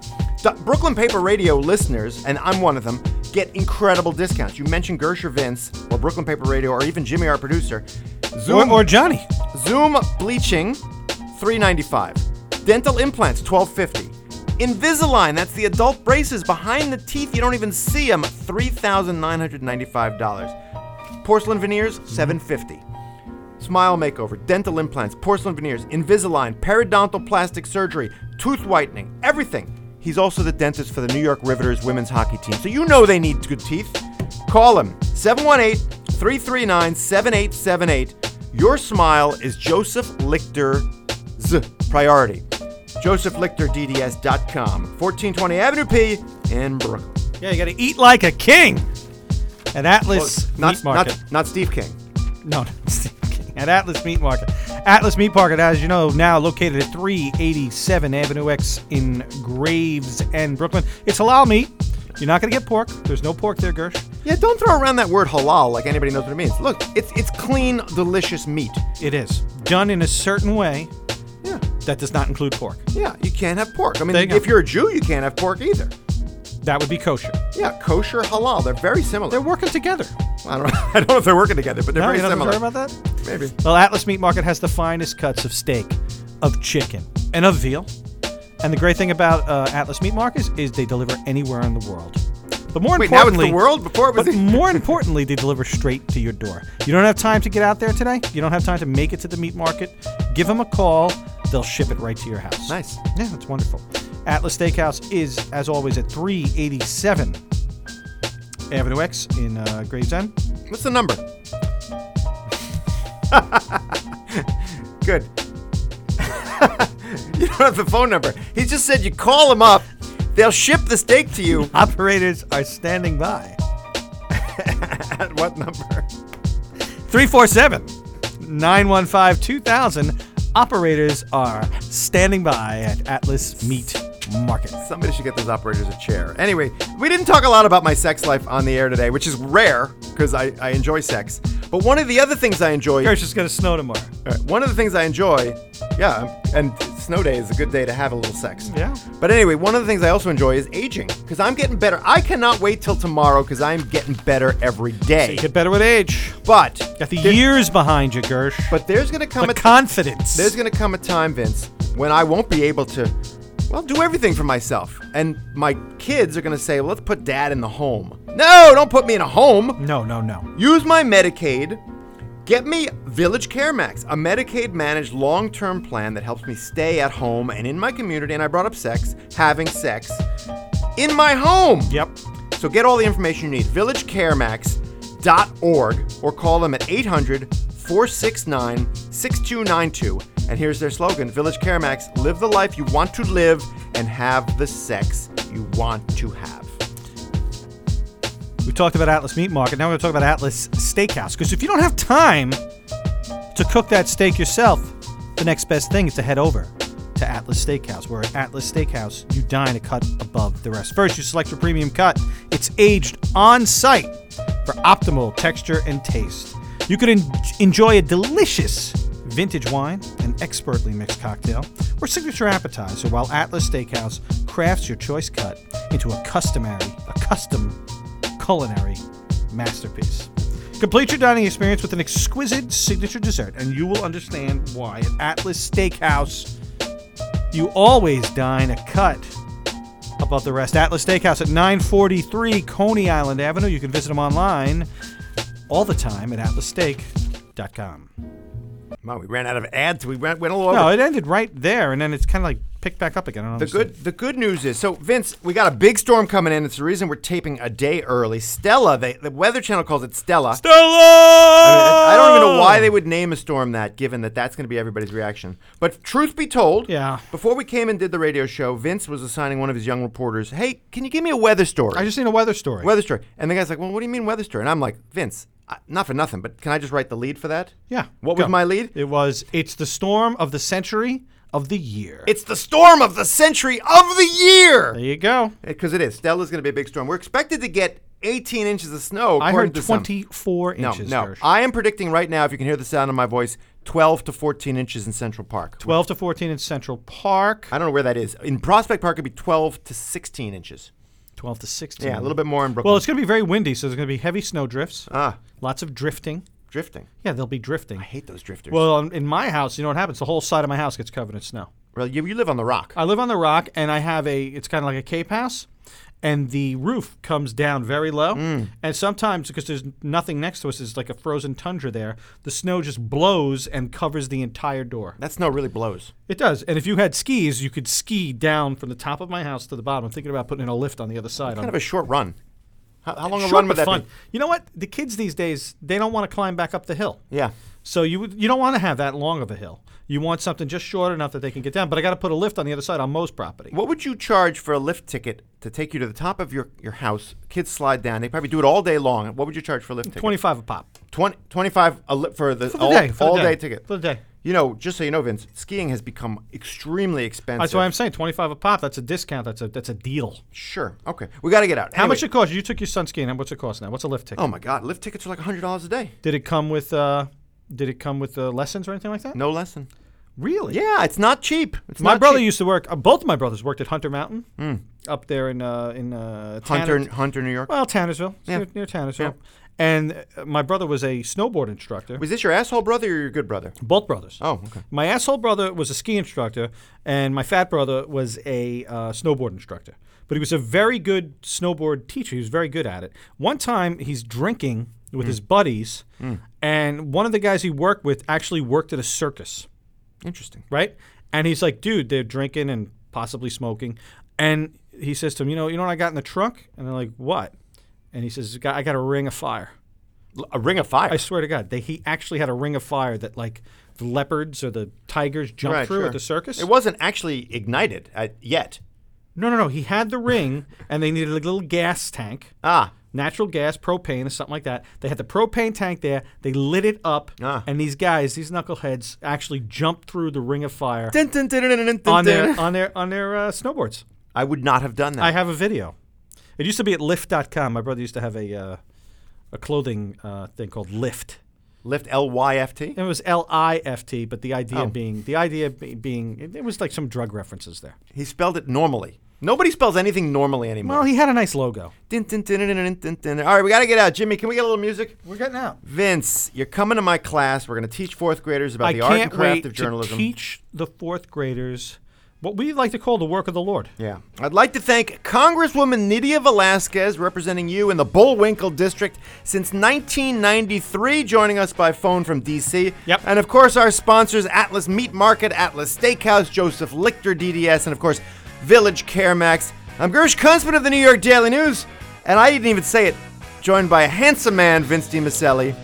Brooklyn Paper Radio listeners, and I'm one of them, get incredible discounts. You mentioned Gersher Vince, or Brooklyn Paper Radio, or even Jimmy, our producer. Zoom, or Johnny. Zoom bleaching, 395. Dental implants, 1250. Invisalign, that's the adult braces behind the teeth. You don't even see them, $3,995. Porcelain veneers, 750. Smile makeover, dental implants, porcelain veneers, Invisalign, periodontal plastic surgery, tooth whitening, everything. He's also the dentist for the New York Riveters women's hockey team, so you know they need good teeth. Call him 718 339 7878. Your smile is Joseph Lichter's priority. JosephLichterDDS.com, 1420 Avenue P in Brooklyn. Yeah, you got to eat like a king at Atlas Not, Meat Market. not, not Steve King. No, no, Steve. At Atlas Meat Market. Atlas Meat Market, as you know, now located at 387 Avenue X in Graves and Brooklyn. It's halal meat. You're not going to get pork. There's no pork there, Gersh. Yeah, don't throw around that word halal like anybody knows what it means. Look, it's it's clean, delicious meat. It is done in a certain way Yeah. that does not include pork. Yeah, you can't have pork. I mean, There you go. if you're a Jew, you can't have pork either. That would be kosher. Yeah, kosher, halal, they're very similar. They're working together. I don't, *laughs* I don't know if they're working together, but they're No, very you're similar. about that? Maybe. Well, Atlas Meat Market has the finest cuts of steak, of chicken, and of veal. And the great thing about uh, Atlas Meat Market is, is they deliver anywhere in the world. But more Wait, now it's importantly, the world? Before it was but the- more importantly, they deliver straight to your door. You don't have time to get out there today. You don't have time to make it to the meat market. Give them a call. They'll ship it right to your house. Nice. Yeah, it's wonderful. Atlas Steakhouse is, as always, at 387 Avenue X in uh, Gravesend. What's the number? *laughs* Good. *laughs* you don't have the phone number. He just said you call him up, they'll ship the steak to you. Operators are standing by. *laughs* At what number? 347 915 2000. Operators are standing by at Atlas Meat Market. Somebody should get those operators a chair. Anyway, we didn't talk a lot about my sex life on the air today, which is rare because I, I enjoy sex. But one of the other things I enjoy, Gersh is gonna snow tomorrow. uh, one of the things I enjoy, yeah, and snow day is a good day to have a little sex. Yeah. But anyway, one of the things I also enjoy is aging because I'm getting better. I cannot wait till tomorrow because I'm getting better every day. Get better with age. But Got the there- years behind you, Gersh. But there's gonna come the a confidence. there's gonna come a time, Vince, when I won't be able to, well, I'll do everything for myself, and my kids are gonna say, well, "Let's put Dad in the home." No, don't put me in a home. no, no, no. Use my Medicaid. Get me Village Care Max, a Medicaid managed long term plan that helps me stay at home and in my community. And I brought up sex, having sex in my home. Yep. So get all the information you need. VillageCareMax.org or call them at 800 469 6292. And here's their slogan Village Care Max live the life you want to live and have the sex you want to have. We talked about Atlas Meat Market. Now we're going to talk about Atlas Steakhouse. Because if you don't have time to cook that steak yourself, the next best thing is to head over to Atlas Steakhouse. Where at Atlas Steakhouse, you dine a cut above the rest. First, you select your premium cut. It's aged on site for optimal texture and taste. You can en- enjoy a delicious vintage wine, an expertly mixed cocktail, or signature appetizer while Atlas Steakhouse crafts your choice cut into a customary, a custom culinary masterpiece. Complete your dining experience with an exquisite signature dessert, and you will understand why at Atlas Steakhouse you always dine a cut above the rest. Atlas Steakhouse at 943 Coney Island Avenue. You can visit them online all the time at atlassteak.com. Wow, we ran out of ads. We went, went a little over. No, it ended right there, and then it's kind of like picked back up again. I don't The understand. good the good news is so Vince, we got a big storm coming in. It's the reason we're taping a day early. Stella, they, the Weather Channel calls it Stella. Stella! I, I don't even know why they would name a storm that, given that that's going to be everybody's reaction. But truth be told, Yeah. Before we came and did the radio show, Vince was assigning one of his young reporters, "Hey, can you give me a weather story?" I just need a weather story. weather story. And the guy's like, "Well, what do you mean weather story?" And I'm like, "Vince, Not for nothing, but can I just write the lead for that?" yeah. What go. was my lead? It was It's the Storm of the Century of the Year. It's the storm of the century of the year. there you go. Eh, because it is. Stella's going to be a big storm. We're expected to get 18 inches of snow. I heard to some. 24 No, inches. no. Gersh. I am predicting right now, if you can hear the sound of my voice, 12 to 14 inches in Central Park. 12 to 14 in Central Park. I don't know where that is. In Prospect Park, it'd be 12 to 16 inches. 12 to 16. Yeah, a little bit more in Brooklyn. Well, it's going to be very windy, so there's going to be heavy snow drifts. ah, Lots of drifting. drifting. Yeah, they'll be drifting. I hate those drifters. Well, um, in my house, you know what happens? The whole side of my house gets covered in snow. well you, you live on the rock. I live on the rock, and I have a. It's kind of like a cape house, and the roof comes down very low. Mm. And sometimes, because there's nothing next to us, it's like a frozen tundra there. The snow just blows and covers the entire door. that snow really blows. It does. And if you had skis, you could ski down from the top of my house to the bottom. I'm thinking about putting in a lift on the other side. Kind of a short run. How, how long a run would but that fun. be? You know what? The kids these days they don't want to climb back up the hill. Yeah. So you you don't want to have that long of a hill. You want something just short enough that they can get down. But I got to put a lift on the other side on most property. What would you charge for a lift ticket to take you to the top of your, your house? Kids slide down. They probably do it all day long. What would you charge for a lift ticket? Twenty five a pop 20, 25 a li- for the, for the all, day. For all the day. day. ticket. for the day. You know, just so you know, Vince, skiing has become extremely expensive. That's why I'm saying twenty five a pop. That's a discount. That's a that's a deal. Sure. Okay. We got to get out. How Anyway. much it cost? You took your son skiing. How much it cost now? What's a lift ticket? Oh my God! Lift tickets are like hundred dollars a day. Did it come with uh, Did it come with uh, lessons or anything like that? No lesson. Really? Yeah, it's not cheap. It's My not brother cheap. used to work. Uh, both of my brothers worked at Hunter Mountain, up there in uh, in uh, Hunter, Tanner- Hunter, New York. Well, Tannersville, Yeah. near, near Tannersville. And uh, my brother was a snowboard instructor. Was this your asshole brother or your good brother? Both brothers. Oh, okay. My asshole brother was a ski instructor, and my fat brother was a uh, snowboard instructor. But he was a very good snowboard teacher. He was very good at it. One time, he's drinking with his buddies, and one of the guys he worked with actually worked at a circus, Interesting. right? And he's like, "Dude, they're drinking and possibly smoking," and he says to him, "You know, you know what I got in the trunk?" And they're like, "What?" And he says, "I got a ring of fire." A ring of fire. I swear to God, they, he actually had a ring of fire that like the leopards or the tigers jump Right, through sure. at the circus. It wasn't actually ignited uh, yet. no, no, no. He had the ring, and they needed a little gas tank, Ah, natural gas, propane, or something like that. They had the propane tank there. They lit it up, Ah. and these guys, these knuckleheads, actually jumped through the ring of fire Dun, dun, dun, dun, dun, dun, on their dun. on their on their uh, snowboards. I would not have done that. I have a video. It used to be at Lyft.com. My brother used to have a uh, a clothing uh, thing called Lyft. Lift L Y F T. It was L I F T, but the idea Oh. being the idea be- being it, it was like some drug references there. He spelled it normally. Nobody spells anything normally anymore. Well, he had a nice logo. Dun, dun, dun, dun, dun, dun, dun. All right, we got to get out. Jimmy, can we get a little music? We're getting out. Vince, you're coming to my class. We're going to teach fourth graders about I the art and can't craft wait of journalism. to teach the fourth graders what we like to call the work of the Lord. Yeah. I'd like to thank Congresswoman Nydia Velázquez, representing you in the Bullwinkle District since 1993, joining us by phone from D.C. Yep. And of course, our sponsors Atlas Meat Market, Atlas Steakhouse, Joseph Lichter DDS, and of course, Village CareMax. I'm Gersh Kuntzman of the New York Daily News, and I didn't even say it, joined by a handsome man, Vince DiMiceli.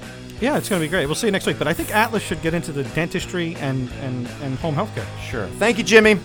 Yeah, it's going to be great. We'll see you next week. But I think Atlas should get into the dentistry and, and, and home health care. Sure. Thank you, Jimmy.